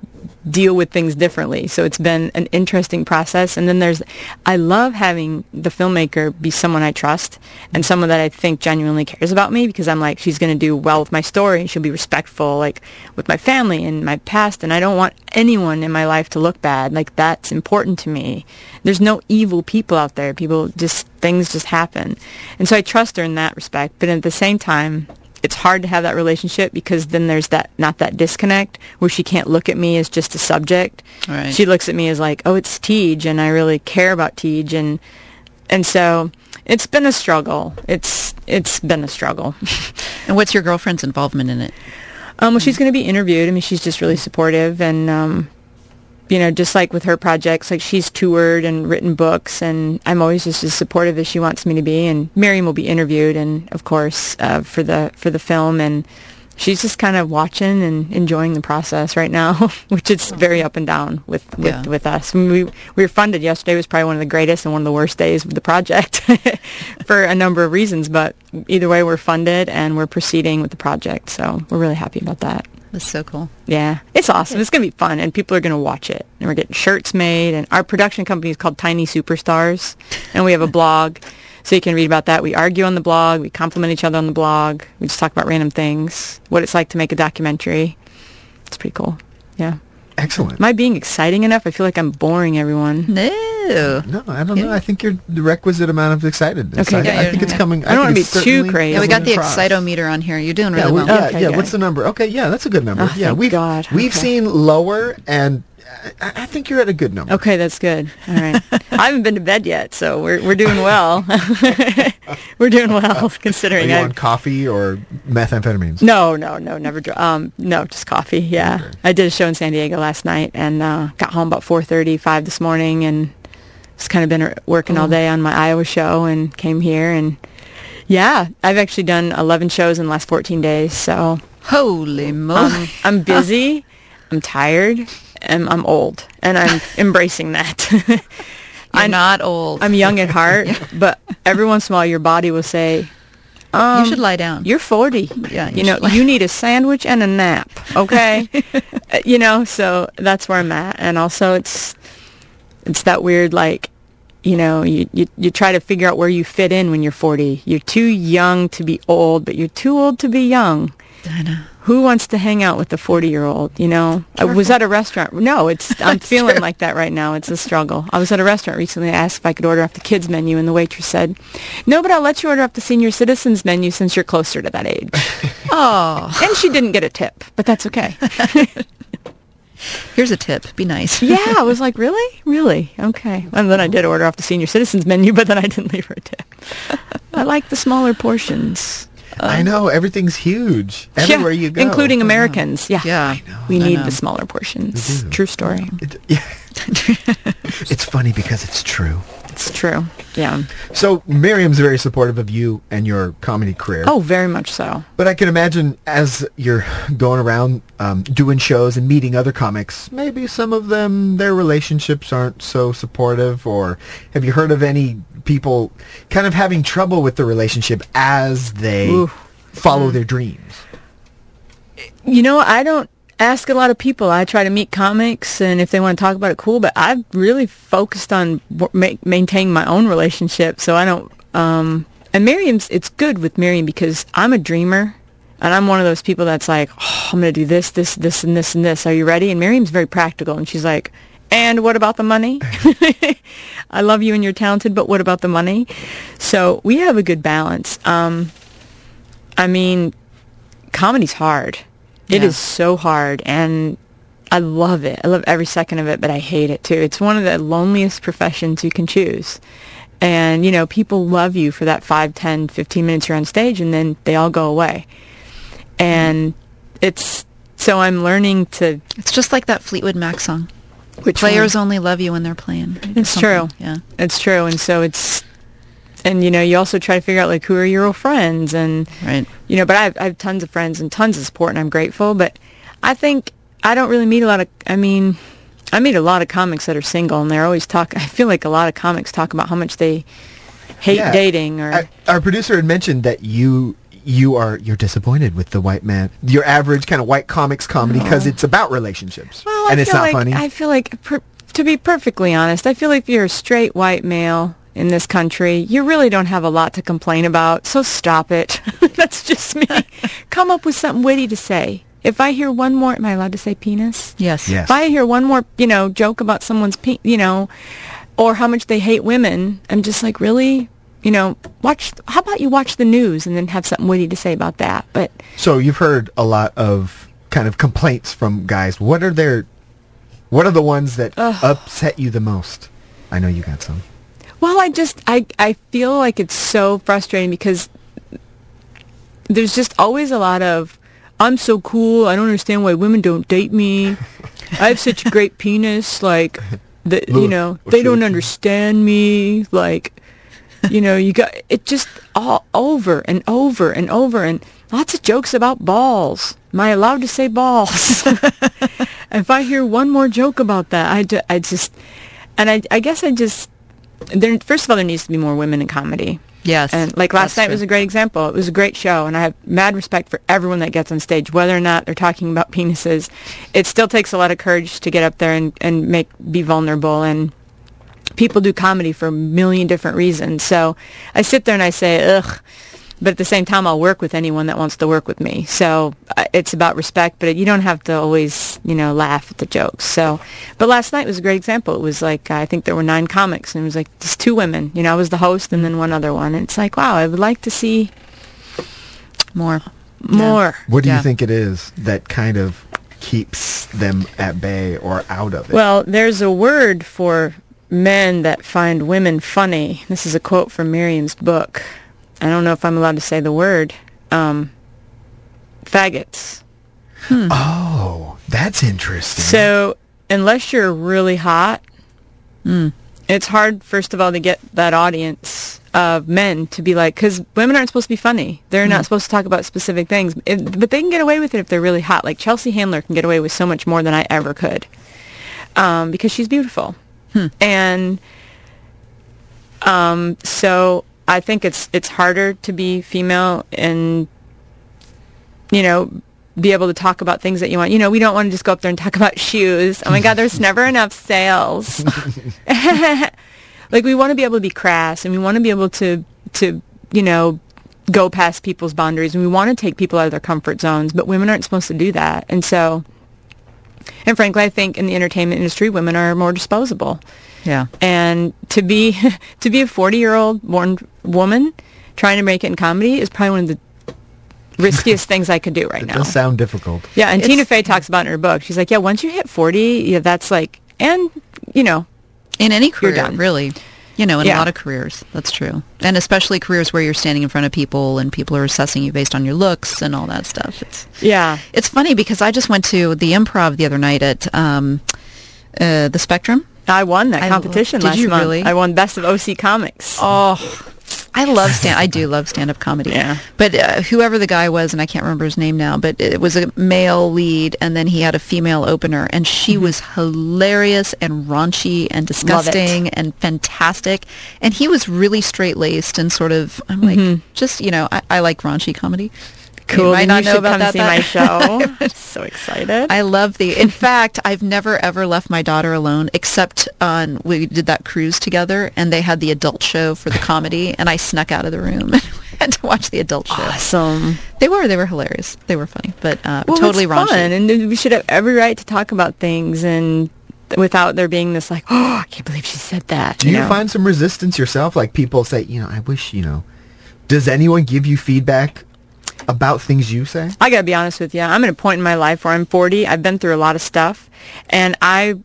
deal with things differently. So it's been an interesting process. And then there's, I love having the filmmaker be someone I trust and someone that I think genuinely cares about me because I'm like, she's going to do well with my story and she'll be respectful, like with my family and my past. And I don't want anyone in my life to look bad. Like that's important to me. There's no evil people out there. People just, things just happen. And so I trust her in that respect. But at the same time, it's hard to have that relationship because then there's that not that disconnect where she can't look at me as just a subject. Right. She looks at me as like, oh, it's Tej, and I really care about Tej, and and so it's been a struggle. It's it's been a struggle. *laughs* And what's your girlfriend's involvement in it? Um, well, she's going to be interviewed. I mean, she's just really supportive, and um, you know, just like with her projects, like she's toured and written books, and I'm always just as supportive as she wants me to be. And Miriam will be interviewed, and of course, uh, for the for the film, and she's just kind of watching and enjoying the process right now, *laughs* which is very up and down with with, Yeah. with us. We we were funded yesterday was probably one of the greatest and one of the worst days of the project *laughs* for a number of reasons, but either way, we're funded and we're proceeding with the project, so we're really happy about that. That's so cool. Yeah, it's awesome. It's going to be fun, and people are going to watch it. And we're getting shirts made, and our production company is called Tiny Superstars, and we have a blog, so you can read about that. We argue on the blog, we compliment each other on the blog, we just talk about random things, what it's like to make a documentary. It's pretty cool. Yeah. Excellent. Am I being exciting enough? I feel like I'm boring everyone. No. no, I don't know. I think you're the requisite amount of excitedness. Okay, I, yeah, I yeah, think it's coming. I don't wanna think it's be too certainly crazy. Yeah, we got coming the across. excitometer on here. You're doing Yeah, really we- well. yeah, Okay, yeah. good. What's the number? Okay, yeah, that's a good number. Oh, yeah, thank we've God. we've Okay. seen lower, and I, I think you're at a good number. Okay, that's good. All right. *laughs* I haven't been to bed yet, so we're we're doing well. *laughs* we're doing well Are considering you I on coffee or methamphetamines? No, no, no, never. Dr- um, no, just coffee. Yeah, Okay. I did a show in San Diego last night and uh, got home about four thirty, five this morning, and just kind of been r- working all day on my Iowa show, and came here, and yeah, I've actually done eleven shows in the last fourteen days, so Holy moly. um, I'm busy, *laughs* I'm tired, and I'm old, and I'm *laughs* embracing that. *laughs* I'm not old. I'm young at heart, *laughs* but every once in a while, your body will say. Um, you should lie down. You're 40. Yeah, you You know, you need a sandwich and a nap, okay? Uh, you know, so that's where I'm at. And also it's it's that weird like you know, you, you you try to figure out where you fit in when you're 40. You're too young to be old, but you're too old to be young. I know. Who wants to hang out with a 40-year-old, you know? I was at a restaurant. No, it's *laughs* I'm feeling like that right now. It's a struggle. I was at a restaurant recently. I asked if I could order off the kids menu and the waitress said, "No, but I'll let you order off the senior citizens menu since you're closer to that age." *laughs* Oh, and she didn't get a tip, but that's okay. *laughs* here's a tip. Be nice. yeah, I was like, really, really, okay. And then I did order off the senior citizens menu, but then I didn't leave her a tip. I like the smaller portions. I know everything's huge everywhere Yeah, you go, including know. Americans. Yeah, Yeah. we I need know. the smaller portions. True story. It, yeah. *laughs* it's funny because it's true. It's true. Yeah. So Miriam's very supportive of you and your comedy career. Oh, very much so. But I can imagine as you're going around um, doing shows and meeting other comics, maybe some of them, their relationships aren't so supportive. Or have you heard of any people kind of having trouble with the relationship as they Ooh. follow their dreams? You know, I don't ask a lot of people. I try to meet comics, and if they want to talk about it, cool. But I've really focused on ma- maintaining my own relationship, so I don't. Um, and Miriam's, it's good with Miriam because I'm a dreamer, and I'm one of those people that's like, oh, I'm going to do this, this, this, and this, and this. Are you ready? And Miriam's very practical, and she's like, and what about the money? *laughs* I love you and you're talented, but what about the money? So we have a good balance. Um, I mean, comedy's hard. It Yeah. is so hard and I love it. I love every second of it, but I hate it too. It's one of the loneliest professions you can choose. And, you know, people love you for that 5, 10, 15 minutes you're on stage and then they all go away. And it's so I'm learning to It's just like that Fleetwood Mac song. Which Players one? only love you when they're playing. It's Something. true. Yeah. It's true. And so it's and you know, you also try to figure out like who are your real friends and Right. you know, but I have, I have tons of friends and tons of support, and I'm grateful. But I think I don't really meet a lot of. I mean, I meet a lot of comics that are single, and they're always talk. I feel like a lot of comics talk about how much they hate Yeah. dating, or I, our producer had mentioned that you you are you're disappointed with the white man, your average kind of white comics comedy because it's about relationships Well, and I it's not like, funny. I feel like, per, to be perfectly honest, I feel like if you're a straight white male in this country, you really don't have a lot to complain about. So stop it. *laughs* That's just me. *laughs* Come up with something witty to say. If I hear one more, am I allowed to say penis? Yes. Yes. If I hear one more, you know, joke about someone's, pe- you know, or how much they hate women, I'm just like, really? You know, watch. How about you watch the news and then have something witty to say about that? But So you've heard a lot of kind of complaints from guys. What are their what are the ones that upset you the most? I know you got some. Well, I just I I feel like it's so frustrating because there's just always a lot of I'm so cool. I don't understand why women don't date me. I have such a great penis. Like the you know they don't it to you. understand me. Like you know you got it just all over and over and over and lots of jokes about balls. Am I allowed to say balls? *laughs* if I hear one more joke about that, I, ju- I just, and I, I guess I just, there, first of all, there needs to be more women in comedy. Yes. And like last night true. was a great example. It was a great show, and I have mad respect for everyone that gets on stage, whether or not they're talking about *laughs* penises. It still takes a lot of courage to get up there and, and make be vulnerable. And people do comedy for a million different reasons. So I sit there and I say, ugh. But at the same time, I'll work with anyone that wants to work with me. So uh, it's about respect, but you don't have to always, you know, laugh at the jokes. So, but last night was a great example. It was like, I think there were nine comics and it was like just two women. You know, I was the host and then one other one. And it's like, wow, I would like to see more. more. What do Yeah. you think it is that kind of keeps them at bay or out of it? Well, there's a word for men that find women funny. This is a quote from Miriam's book. I don't know if I'm allowed to say the word. Um, faggots. oh, that's interesting. So unless you're really hot, it's hard, first of all, to get that audience of men to be like, because women aren't supposed to be funny. They're not supposed to talk about specific things, It- but they can get away with it if they're really hot. Like Chelsea Handler can get away with so much more than I ever could, um, because she's beautiful, and um, so I think it's it's harder to be female and you know be able to talk about things that you want. You know, we don't want to just go up there and talk *laughs* about shoes. Oh my God, there's never enough sales. *laughs* like we want to be able to be crass and we want to be able to to you know go past people's boundaries and we want to take people out of their comfort zones but women aren't supposed to do that and so and frankly i think in the entertainment industry women are more disposable Yeah. and to be *laughs* to be a 40 year old born woman trying to make it in comedy is probably one of the riskiest *laughs* things i could do right it now It does sound difficult. yeah, and It's- Tina Fey talks about it in her book. She's like, yeah, once you hit 40, yeah, that's like, and, you know, In any career, done. really. You know, in Yeah. a lot of careers, that's true. And especially careers where you're standing in front of people and people are assessing you based on your looks and all that stuff. It's yeah. it's funny because I just went to the improv the other night at um, uh, the Spectrum. I won that competition did last you month. really? I won Best of OC Comics. Oh, I love stand. I do love stand-up comedy. Yeah. But uh, whoever the guy was, and I can't remember his name now, but it was a male lead, and then he had a female opener, and she was hilarious and raunchy and disgusting and fantastic, and he was really straight-laced and sort of. I'm like, just you know, I, I like raunchy comedy. Cool. You might then not you know should about come that. see that- my *laughs* show. I'm so excited. I love the. In fact, I've never ever left my daughter alone, except on we did that cruise together, and they had the adult show for the comedy, and I snuck out of the room *laughs* and had to watch the adult show. awesome. They were they were hilarious. They were funny, but uh, Well, totally it's raunchy. fun, and we should have every right to talk about things and without there being this like, *gasps* oh, I can't believe she said that. Do you know? find some resistance yourself? Like people say, you know, I wish, you know. Does anyone give you feedback about things you say? I gotta be honest with you. I'm at a point in my life where I'm 40. I've been through a lot of stuff, and I,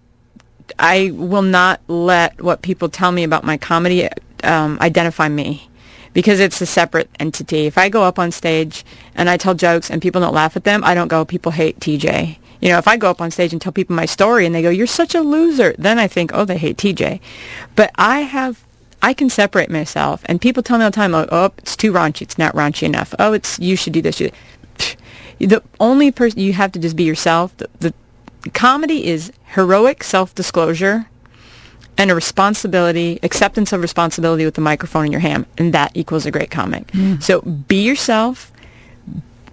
I will not let what people tell me about my comedy um, identify me, because it's a separate entity. If I go up on stage and I tell jokes and people don't laugh at them, I don't go. People hate TJ. You know, if I go up on stage and tell people my story and they go, "You're such a loser," then I think, "Oh, they hate TJ." But I have I can separate myself, and people tell me all the time, "Oh, oh, it's too raunchy. It's not raunchy enough. Oh, it's you should do this." You, the only person you have to just be yourself. The, the comedy is heroic self-disclosure and a responsibility, acceptance of responsibility with the microphone in your hand, and that equals a great comic. Mm. So be yourself.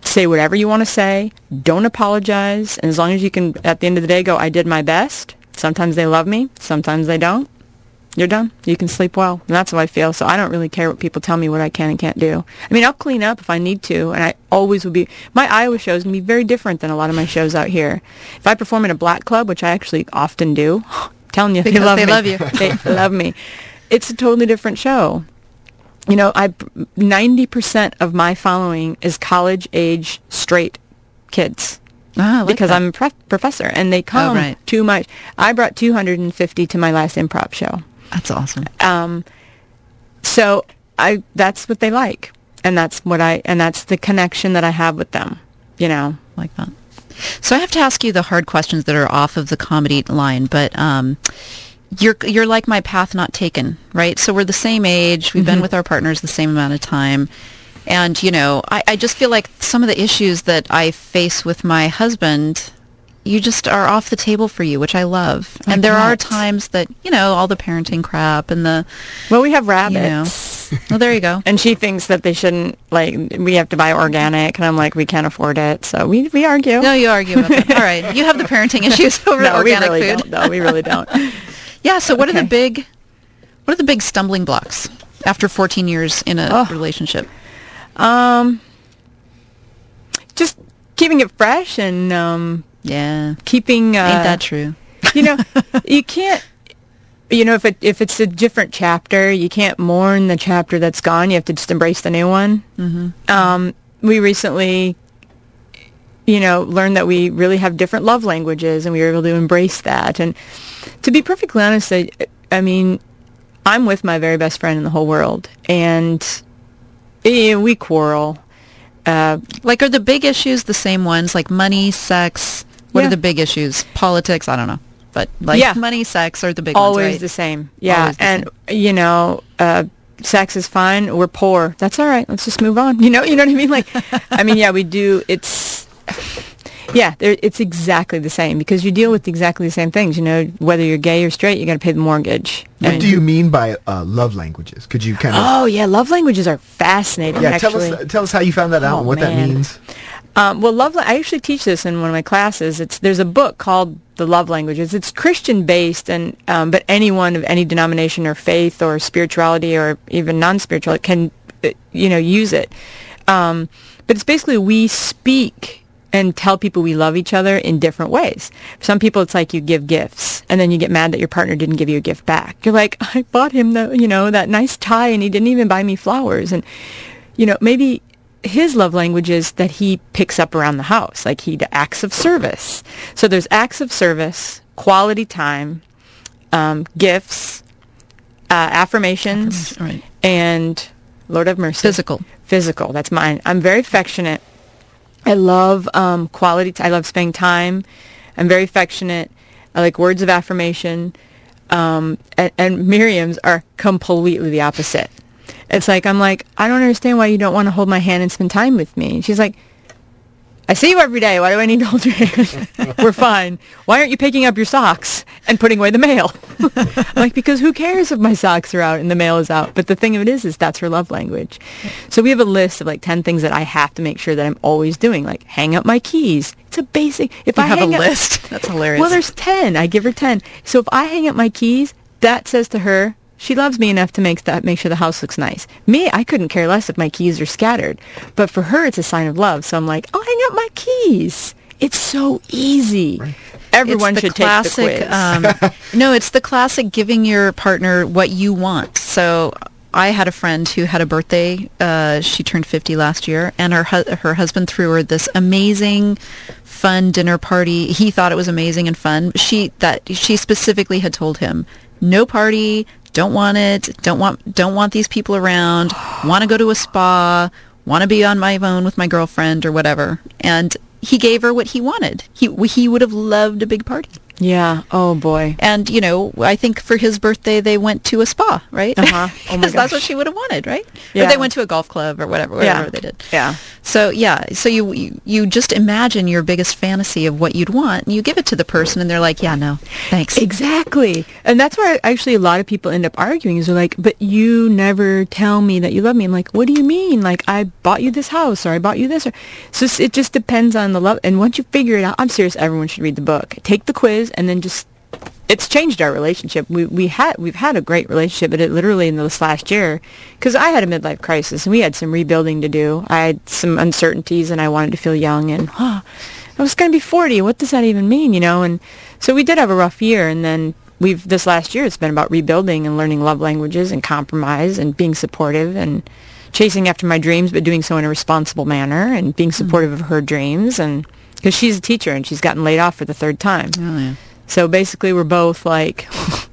say whatever you want to say. Don't apologize. And as long as you can, at the end of the day, go, I did my best. Sometimes they love me. Sometimes they don't. You're done. You can sleep well. And that's how I feel. So I don't really care what people tell me what I can and can't do. I mean, I'll clean up if I need to. And I always will be, my Iowa show is going to be very different than a lot of my shows out here. If I perform in a black club, which I actually often do, *gasps* telling you Because they love they me. love you. *laughs* they love me. It's a totally different show you know, I 90% of my following is college age straight kids Ah, like because that. I'm a prof- professor and they come right. to my I brought 250 to my last improv show. That's awesome. Um so I that's what they like and that's what I and that's the connection that I have with them, you know. like that. So I have to ask you the hard questions that are off of the comedy line, but um, you're you're like my path not taken, right? So we're the same age. We've been with our partners the same amount of time. And, you know, I, I just feel like some of the issues that I face with my husband, you just are off the table for you, which I love. and there are times that, you know, all the parenting crap and the, Well, we have you rabbits. know. Well, there you go. And she thinks that they shouldn't like we have to buy organic and I'm like we can't afford it. So we we argue. No, you argue. All right. You have the parenting *laughs* issues over No, organic we really food. don't. No, we really don't. *laughs* Yeah. So what are the big, what are the big stumbling blocks after 14 years in a Oh. relationship? Um, just keeping it fresh and um, Yeah. keeping. Uh, Ain't that true? you know, *laughs* you can't. You know, if it if it's a different chapter, you can't mourn the chapter that's gone. You have to just embrace the new one. Mm-hmm. Um, we recently, you know, learned that we really have different love languages, and we were able to embrace that. And to be perfectly honest, I, I mean, I'm with my very best friend in the whole world, and eh, we quarrel. Uh, Like, are the big issues the same ones? Like money, sex? What Yeah. are the big issues? Politics? I don't know. But like Yeah. money, sex are the big always ones, right? the same. Yeah, the and you know, uh, sex is fine. We're poor. That's all right. Let's just move on. *laughs* You know, you know what I mean? Like, I mean, yeah, we do. It's yeah, it's exactly the same because you deal with exactly the same things. You know, whether you're gay or straight, you got to pay the mortgage. What And- do you mean by uh, love languages? Could you kind of Oh yeah, love languages are fascinating. yeah actually. tell us tell us how you found that out Oh, and what that means? Um, well, love. I actually teach this in one of my classes. It's there's a book called The Love Languages. It's Christian based, and um, but anyone of any denomination or faith or spirituality or even non-spiritual can, uh, you know, use it. Um, but it's basically we speak and tell people we love each other in different ways. Some people, it's like you give gifts, and then you get mad that your partner didn't give you a gift back. You're like, *laughs* I bought him the, you know, that nice tie, and he didn't even buy me flowers, and you know, maybe his love language is that he picks up around the house, like he acts of service. So there's acts of service, quality time, um, gifts, uh, affirmations, Affirmation, right. and Lord have mercy, Physical. Physical. That's mine. I'm very affectionate. I love um, quality. T- I love spending time. I'm very affectionate. I like words of affirmation. Um, and, and Miriam's are completely the opposite. It's like I'm like I don't understand why you don't want to hold my hand and spend time with me. She's like, I see you every day. Why do I need to hold your hand? *laughs* We're fine. Why aren't you picking up your socks and putting away the mail? *laughs* like because who cares if my socks are out and the mail is out? But the thing of it is, is that's her love language. So we have a list of like ten things that I have to make sure that I'm always doing. Like hang up my keys. It's a basic. If You I have a up- list. *laughs* That's hilarious. well, there's 10. I give her 10. So if I hang up my keys, that says to her, she loves me enough to make that make sure the house looks nice. Me, I couldn't care less if my keys are scattered. But for her, it's a sign of love. So I'm like, I'll hang up my keys. It's so easy. Everyone it's the should classic, take the quiz. Um, *laughs* no, it's the classic giving your partner what you want. So I had a friend who had a birthday. Uh, she turned 50 last year, and her hu- her husband threw her this amazing, fun dinner party. He thought it was amazing and fun. She that she specifically had told him, no party, don't want it, don't want don't want these people around, want to go to a spa, want to be on my own with my girlfriend or whatever. And he gave her what he wanted. He he would have loved a big party. Yeah. Oh boy. And, you know, I think for his birthday they went to a spa, right? Uh-huh. *laughs* Oh my that's what she would have wanted, right? Yeah. Or they went to a golf club or whatever, whatever Yeah. they did. Yeah. So yeah, so you, you you just imagine your biggest fantasy of what you'd want, and you give it to the person, and they're like, "Yeah, no, thanks." Exactly. And that's where actually a lot of people end up arguing is they're like, but you never tell me that you love me. I'm like, what do you mean? Like, I bought you this house or I bought you this. Or, so it just depends on the love. And once you figure it out, I'm serious, everyone should read the book. Take the quiz and then just, it's changed our relationship. We, we had, we've had a great relationship, but it literally in this last year, because I had a midlife crisis and we had some rebuilding to do. I had some uncertainties and I wanted to feel young and, oh, *gasps* I was going to be 40. What does that even mean, you know? And so we did have a rough year. And then we've, this last year, it's been about rebuilding and learning love languages and compromise and being supportive and chasing after my dreams, but doing so in a responsible manner and being mm-hmm. supportive of her dreams. And because she's a teacher and she's gotten laid off for the third time. Oh, yeah. So basically, we're both like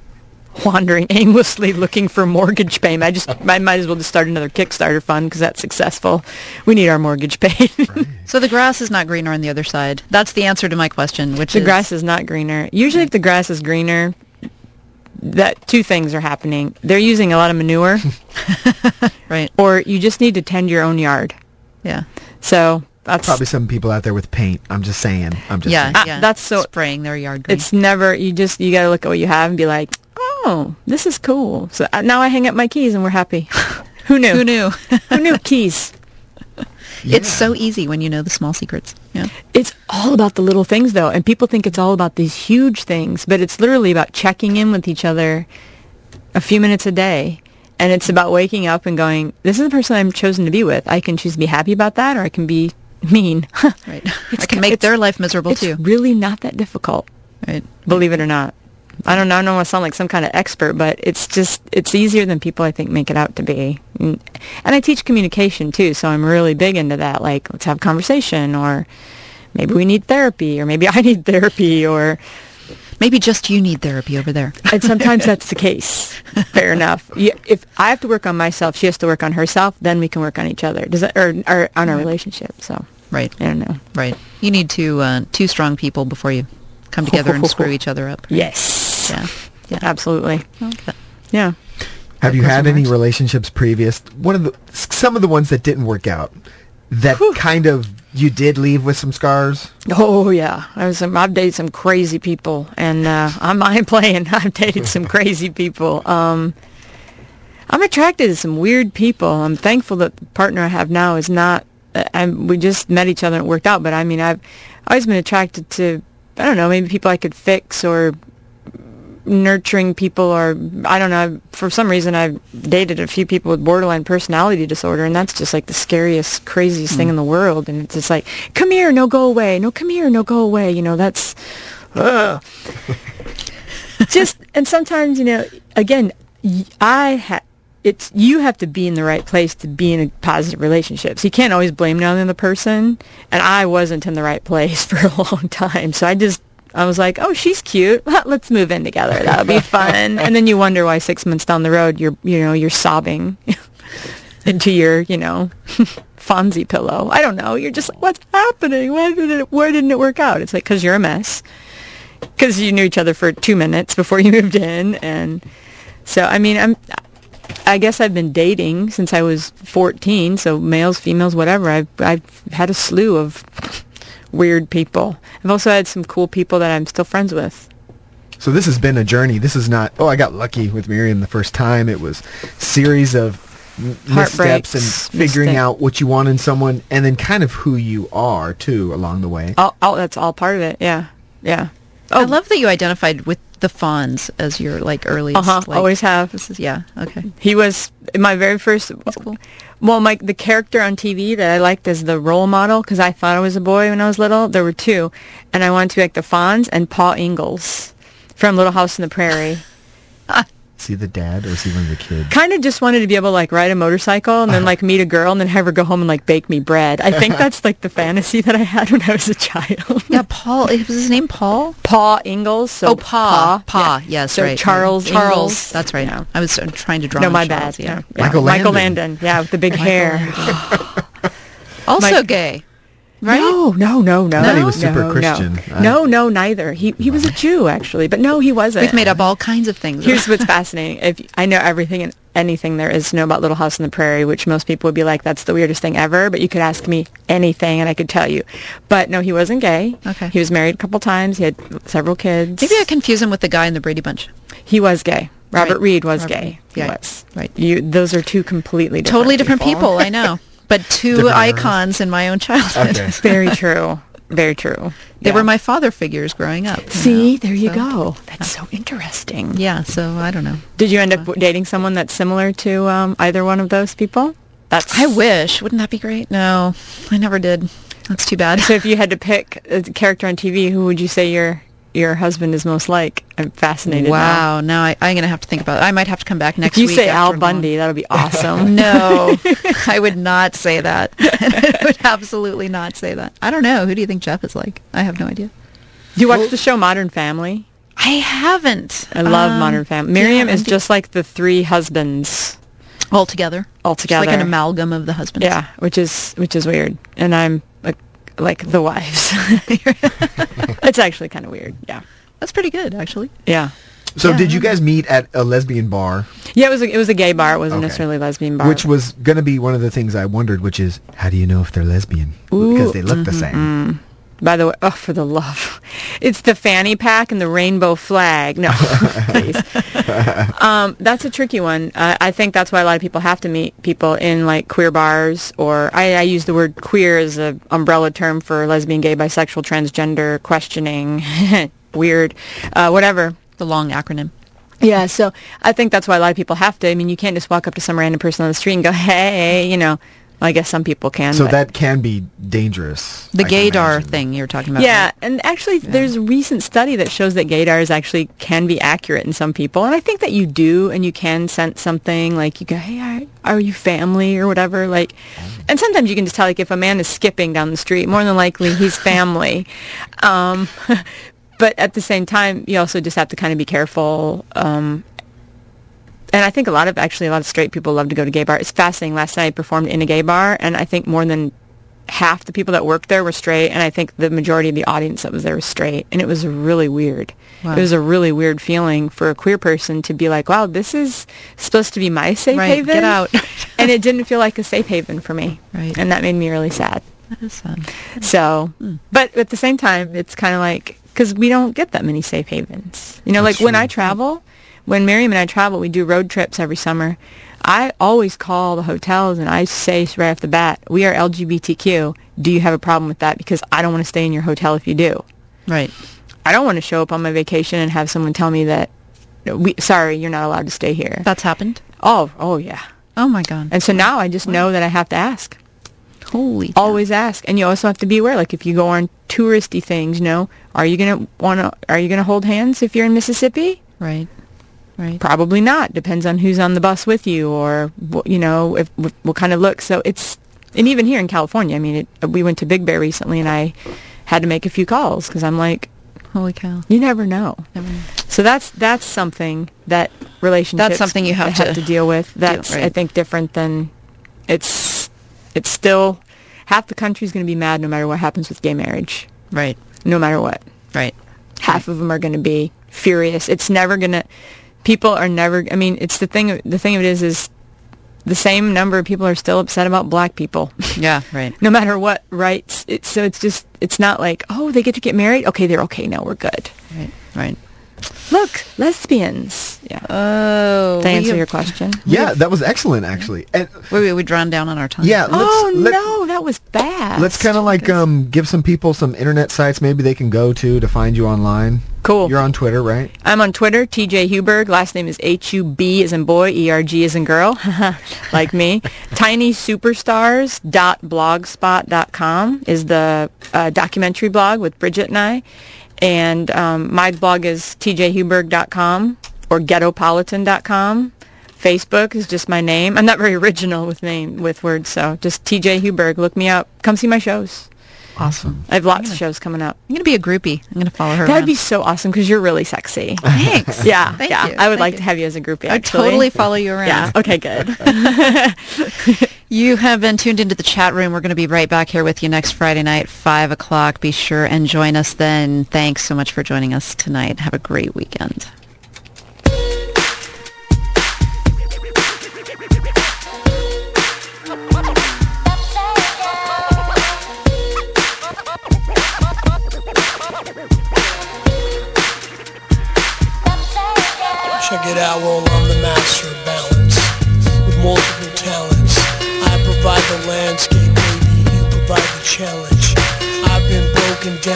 *laughs* wandering aimlessly looking for mortgage payment. I just, I might as well just start another Kickstarter fund because that's successful. We need our mortgage paid. *laughs* So the grass is not greener on the other side. That's the answer to my question, which the is grass is not greener. Usually, if the grass is greener, that two things are happening. They're using a lot of manure, *laughs* right. or you just need to tend your own yard. Yeah, So that's Probably some people out there with paint. I'm just saying. I'm just yeah, saying. Ah, yeah. that's so- spraying their yard green. it's never. You just you got to look at what you have and be like, oh, this is cool. So uh, now I hang up my keys and we're happy. *laughs* Who knew? Who knew? *laughs* Who knew keys? It's so easy when you know the small secrets. Yeah. It's all about the little things though, and people think it's all about these huge things, but it's literally about checking in with each other a few minutes a day. And it's about waking up and going, this is the person I'm chosen to be with. I can choose to be happy about that or I can be mean. Right. *laughs* It's I can make their life miserable it's too. really not that difficult, Right. believe it or not. I don't know, I don't want to sound like some kind of expert, but it's just, it's easier than people I think make it out to be. And, and I teach communication too, so I'm really big into that. Like, let's have a conversation or maybe we need therapy or maybe *laughs* I need therapy or, Maybe just you need therapy over there. and sometimes that's the *laughs* case. Fair enough. Yeah, if I have to work on myself, she has to work on herself, then we can work on each other. Does that, or, or on our relationship. So Right. I don't know. Right. You need two uh, two strong people before you come together and screw *laughs* each other up. Yes. Yeah. Yeah. Absolutely. I like that. Yeah. Have you had any remarks? relationships previous? One of the some of the ones that didn't work out that kind of you did leave with some scars. Oh yeah, I was. Um, I've dated some crazy people, and uh, I'm *laughs* I ain't playing. I've dated some crazy people. Um, I'm attracted to some weird people. I'm thankful that the partner I have now is not. uh, I'm, we just met each other and it worked out. But I mean, I've always been attracted to. I don't know, maybe people I could fix or nurturing people or I don't know. For some reason, I've dated a few people with borderline personality disorder, and that's just like the scariest, craziest thing hmm. in the world. And it's just like, come here, no, go away. No, come here, no, go away. You know, that's. Ugh. *laughs* just and sometimes you know, again, I ha It's you have to be in the right place to be in a positive relationship. So you can't always blame it on the other person. And I wasn't in the right place *laughs* for a long time, so I just I was like, oh, she's cute. *laughs* Let's move in together. That would be *laughs* fun. and then you wonder why six months down the road you're you know you're sobbing *laughs* into your you know Fonzie pillow. I don't know. You're just like, what's happening? Why did it? Why didn't it work out? It's like because you're a mess. Because you knew each other for two minutes before you moved in, and so I mean, I'm. I guess I've been dating since I was 14. So males, females, whatever. I've I've had a slew of weird people. I've also had some cool people that I'm still friends with. So this has been a journey. This is not. Oh, I got lucky with Miriam the first time. It was series of m- missteps and figuring mistake. out what you want in someone, and then kind of who you are too along the way. All, all that's all part of it. Yeah, yeah. Oh, I love that you identified with the Fonz as your like earliest. Uh-huh, like, always have. This is yeah. Okay. He was my very first. cool. Well, my the character on TV that I liked as the role model because I thought I was a boy when I was little. There were two, and I wanted to be like the Fonz and Paul Ingalls from Little House on the Prairie. *laughs* Is he the dad or is he one of the kids? kind of just wanted to be able to like ride a motorcycle and then like meet a girl and then have her go home and like bake me bread. I think that's like the fantasy that I had when I was a child. Yeah, Paul. Was his name Paul? Paul Ingalls. So oh, Pa. Pa. yeah. Yes, so right. Charles. Charles. Ingalls. That's right. Yeah. I was uh, trying to draw. No, my Charles, bad. Yeah. Yeah. Michael Michael Landon. Landon. Yeah, with the big hair. *laughs* Also Mike- gay. Right? No, no, no, no. I thought he was super no, Christian. No. I- no, no, neither. He he was a Jew actually, but no, he wasn't. We've made up all kinds of things. Here's what's fascinating. If I know everything and anything there is to know about Little House on the Prairie, which most people would be like, that's the weirdest thing ever. But you could ask me anything and I could tell you. But no, he wasn't gay. Okay. He was married a couple times. He had several kids. Maybe I confuse him with the guy in the Brady Bunch. He was gay. Robert Right. Reed was Robert gay. Reed. He Right. was. Right. You. Those are two completely different totally different people. I know, *laughs* but two Different eras. icons in my own childhood. Okay. *laughs* Very true. Very true. They Yeah. were my father figures growing up. See, know, there you so- go. That's so interesting. Yeah, so I don't know. Did you end up dating someone that's similar to um, either one of those people? That's I wish. Wouldn't that be great? No, I never did. That's too bad. So if you had to pick a character on TV, who would you say your your husband is most like? I'm fascinated. Wow. Now I, I'm going to have to think about it. I might have to come back next If you week. say Al Bundy, that'll be awesome. *laughs* No, *laughs* I would not say that. *laughs* I would absolutely not say that. I don't know. Who do you think Jeff is like? I have no idea. Do you watch the show Modern Family? I haven't. I love Um, Modern Family. Miriam yeah, is just like the three husbands all together. all Just like an amalgam of the husbands. Yeah, which is which is weird, and I'm like like the wives. *laughs* it's actually kind of weird. Yeah, That's pretty good, actually. yeah, So Yeah. did you guys meet at a lesbian bar, yeah. It was a, it was a gay bar. It wasn't Okay. necessarily a lesbian bar. which was going to be one of the things I wondered, which is how do you know if they're lesbian? because they look the mm-hmm, same. Mm-hmm. By the way, oh, for the love. It's the fanny pack and the rainbow flag. No, *laughs* please. Um, that's a tricky one. Uh, I think that's why a lot of people have to meet people in like queer bars or I, I use the word queer as an umbrella term for lesbian, gay, bisexual, transgender, questioning, *laughs* weird, uh, whatever. The long acronym. Yeah, so I think that's why a lot of people have to. I mean, you can't just walk up to some random person on the street and go, hey, you know. Well, I guess some people can. So that can be dangerous. The I gaydar thing you're talking about. Yeah, right? and actually, there's a recent study that shows that gaydars actually can be accurate in some people, and I think that you do, and you can sense something like you go, "Hey, are, are you family or whatever?" Like, and sometimes you can just tell, like, if a man is skipping down the street, more than likely he's family. *laughs* um, *laughs* but at the same time, you also just have to kind of be careful. Um, and I think a lot of actually a lot of straight people love to go to gay bar. It's fascinating. Last night I performed in a gay bar, and I think more than half the people that worked there were straight, and I think the majority of the audience that was there was straight, and it was really weird. Wow. It was a really weird feeling for a queer person to be like, "Wow, this is supposed to be my safe Right, haven." get out. *laughs* and it didn't feel like a safe haven for me, Right. and that made me really sad. That is sad. So, hmm. but at the same time, it's kind of like because we don't get that many safe havens. You know, That's like when. I travel, when Miriam and I travel, we do road trips every summer. I always call the hotels and I say right off the bat, "We are LGBTQ. Do you have a problem with that? Because I don't want to stay in your hotel if you do. Right. I don't want to show up on my vacation and have someone tell me that, we, sorry, you're not allowed to stay here. That's happened. oh, oh yeah. Oh my god. And so now I just know that I have to ask. Holy. always ask and you also have to be aware like if you go on touristy things you know are you gonna want to are you gonna hold hands if you're in mississippi Right. Right. probably not depends on who's on the bus with you or you know if what, what kind of look so it's and even here in california i mean it, we went to big bear recently and i had to make a few calls because i'm like Holy cow. you never know Never mind. so that's that's something that relationships something you have to deal with that's i right. think different than it's it's still half the country's going to be mad no matter what happens with gay marriage Right. no matter what Right. half of them are going to be furious it's never going to people are never i mean it's the thing the thing of it is is the same number of people are still upset about black people *laughs* Yeah. Right. no matter what rights it's so it's just it's not like oh they get to get married okay they're okay now we're good Right. Right. Look lesbians yeah Oh. to we answer have- your question *laughs* Yeah, that was excellent actually. And Wait, wait, we drawn down on our time. yeah, let's oh let, no that was bad let's kind of like um give some people some internet sites maybe they can go to to find you online. cool You're on Twitter, right? I'm on Twitter, TJ Huberg. Last name is H-U-B as in boy, E-R-G as in girl, *laughs* like me. TinySuperstars.blogspot.com is the uh, documentary blog with Bridget and I. And um, my blog is tjhuberg.com or ghettopolitan.com. Facebook is just my name. I'm not very original with name with words, so just TJ Huberg. Look me up. Come see my shows. Awesome. I have lots of shows coming up. I'm gonna be a groupie. I'm gonna follow her. That'd be so awesome because you're really sexy. *laughs* Thanks. Yeah, Thank yeah. you. I would Thank like you. to have you as a groupie. I'd totally follow you around. Yeah. Okay. Good. *laughs* You have been tuned into the chat room. We're going to be right back here with you next Friday night, 5 o'clock. Be sure and join us then. Thanks so much for joining us tonight. Have a great weekend. Check it out, well, I'm the master balance with multiple talents. Provide the landscape, baby, you provide the challenge. I've been broken down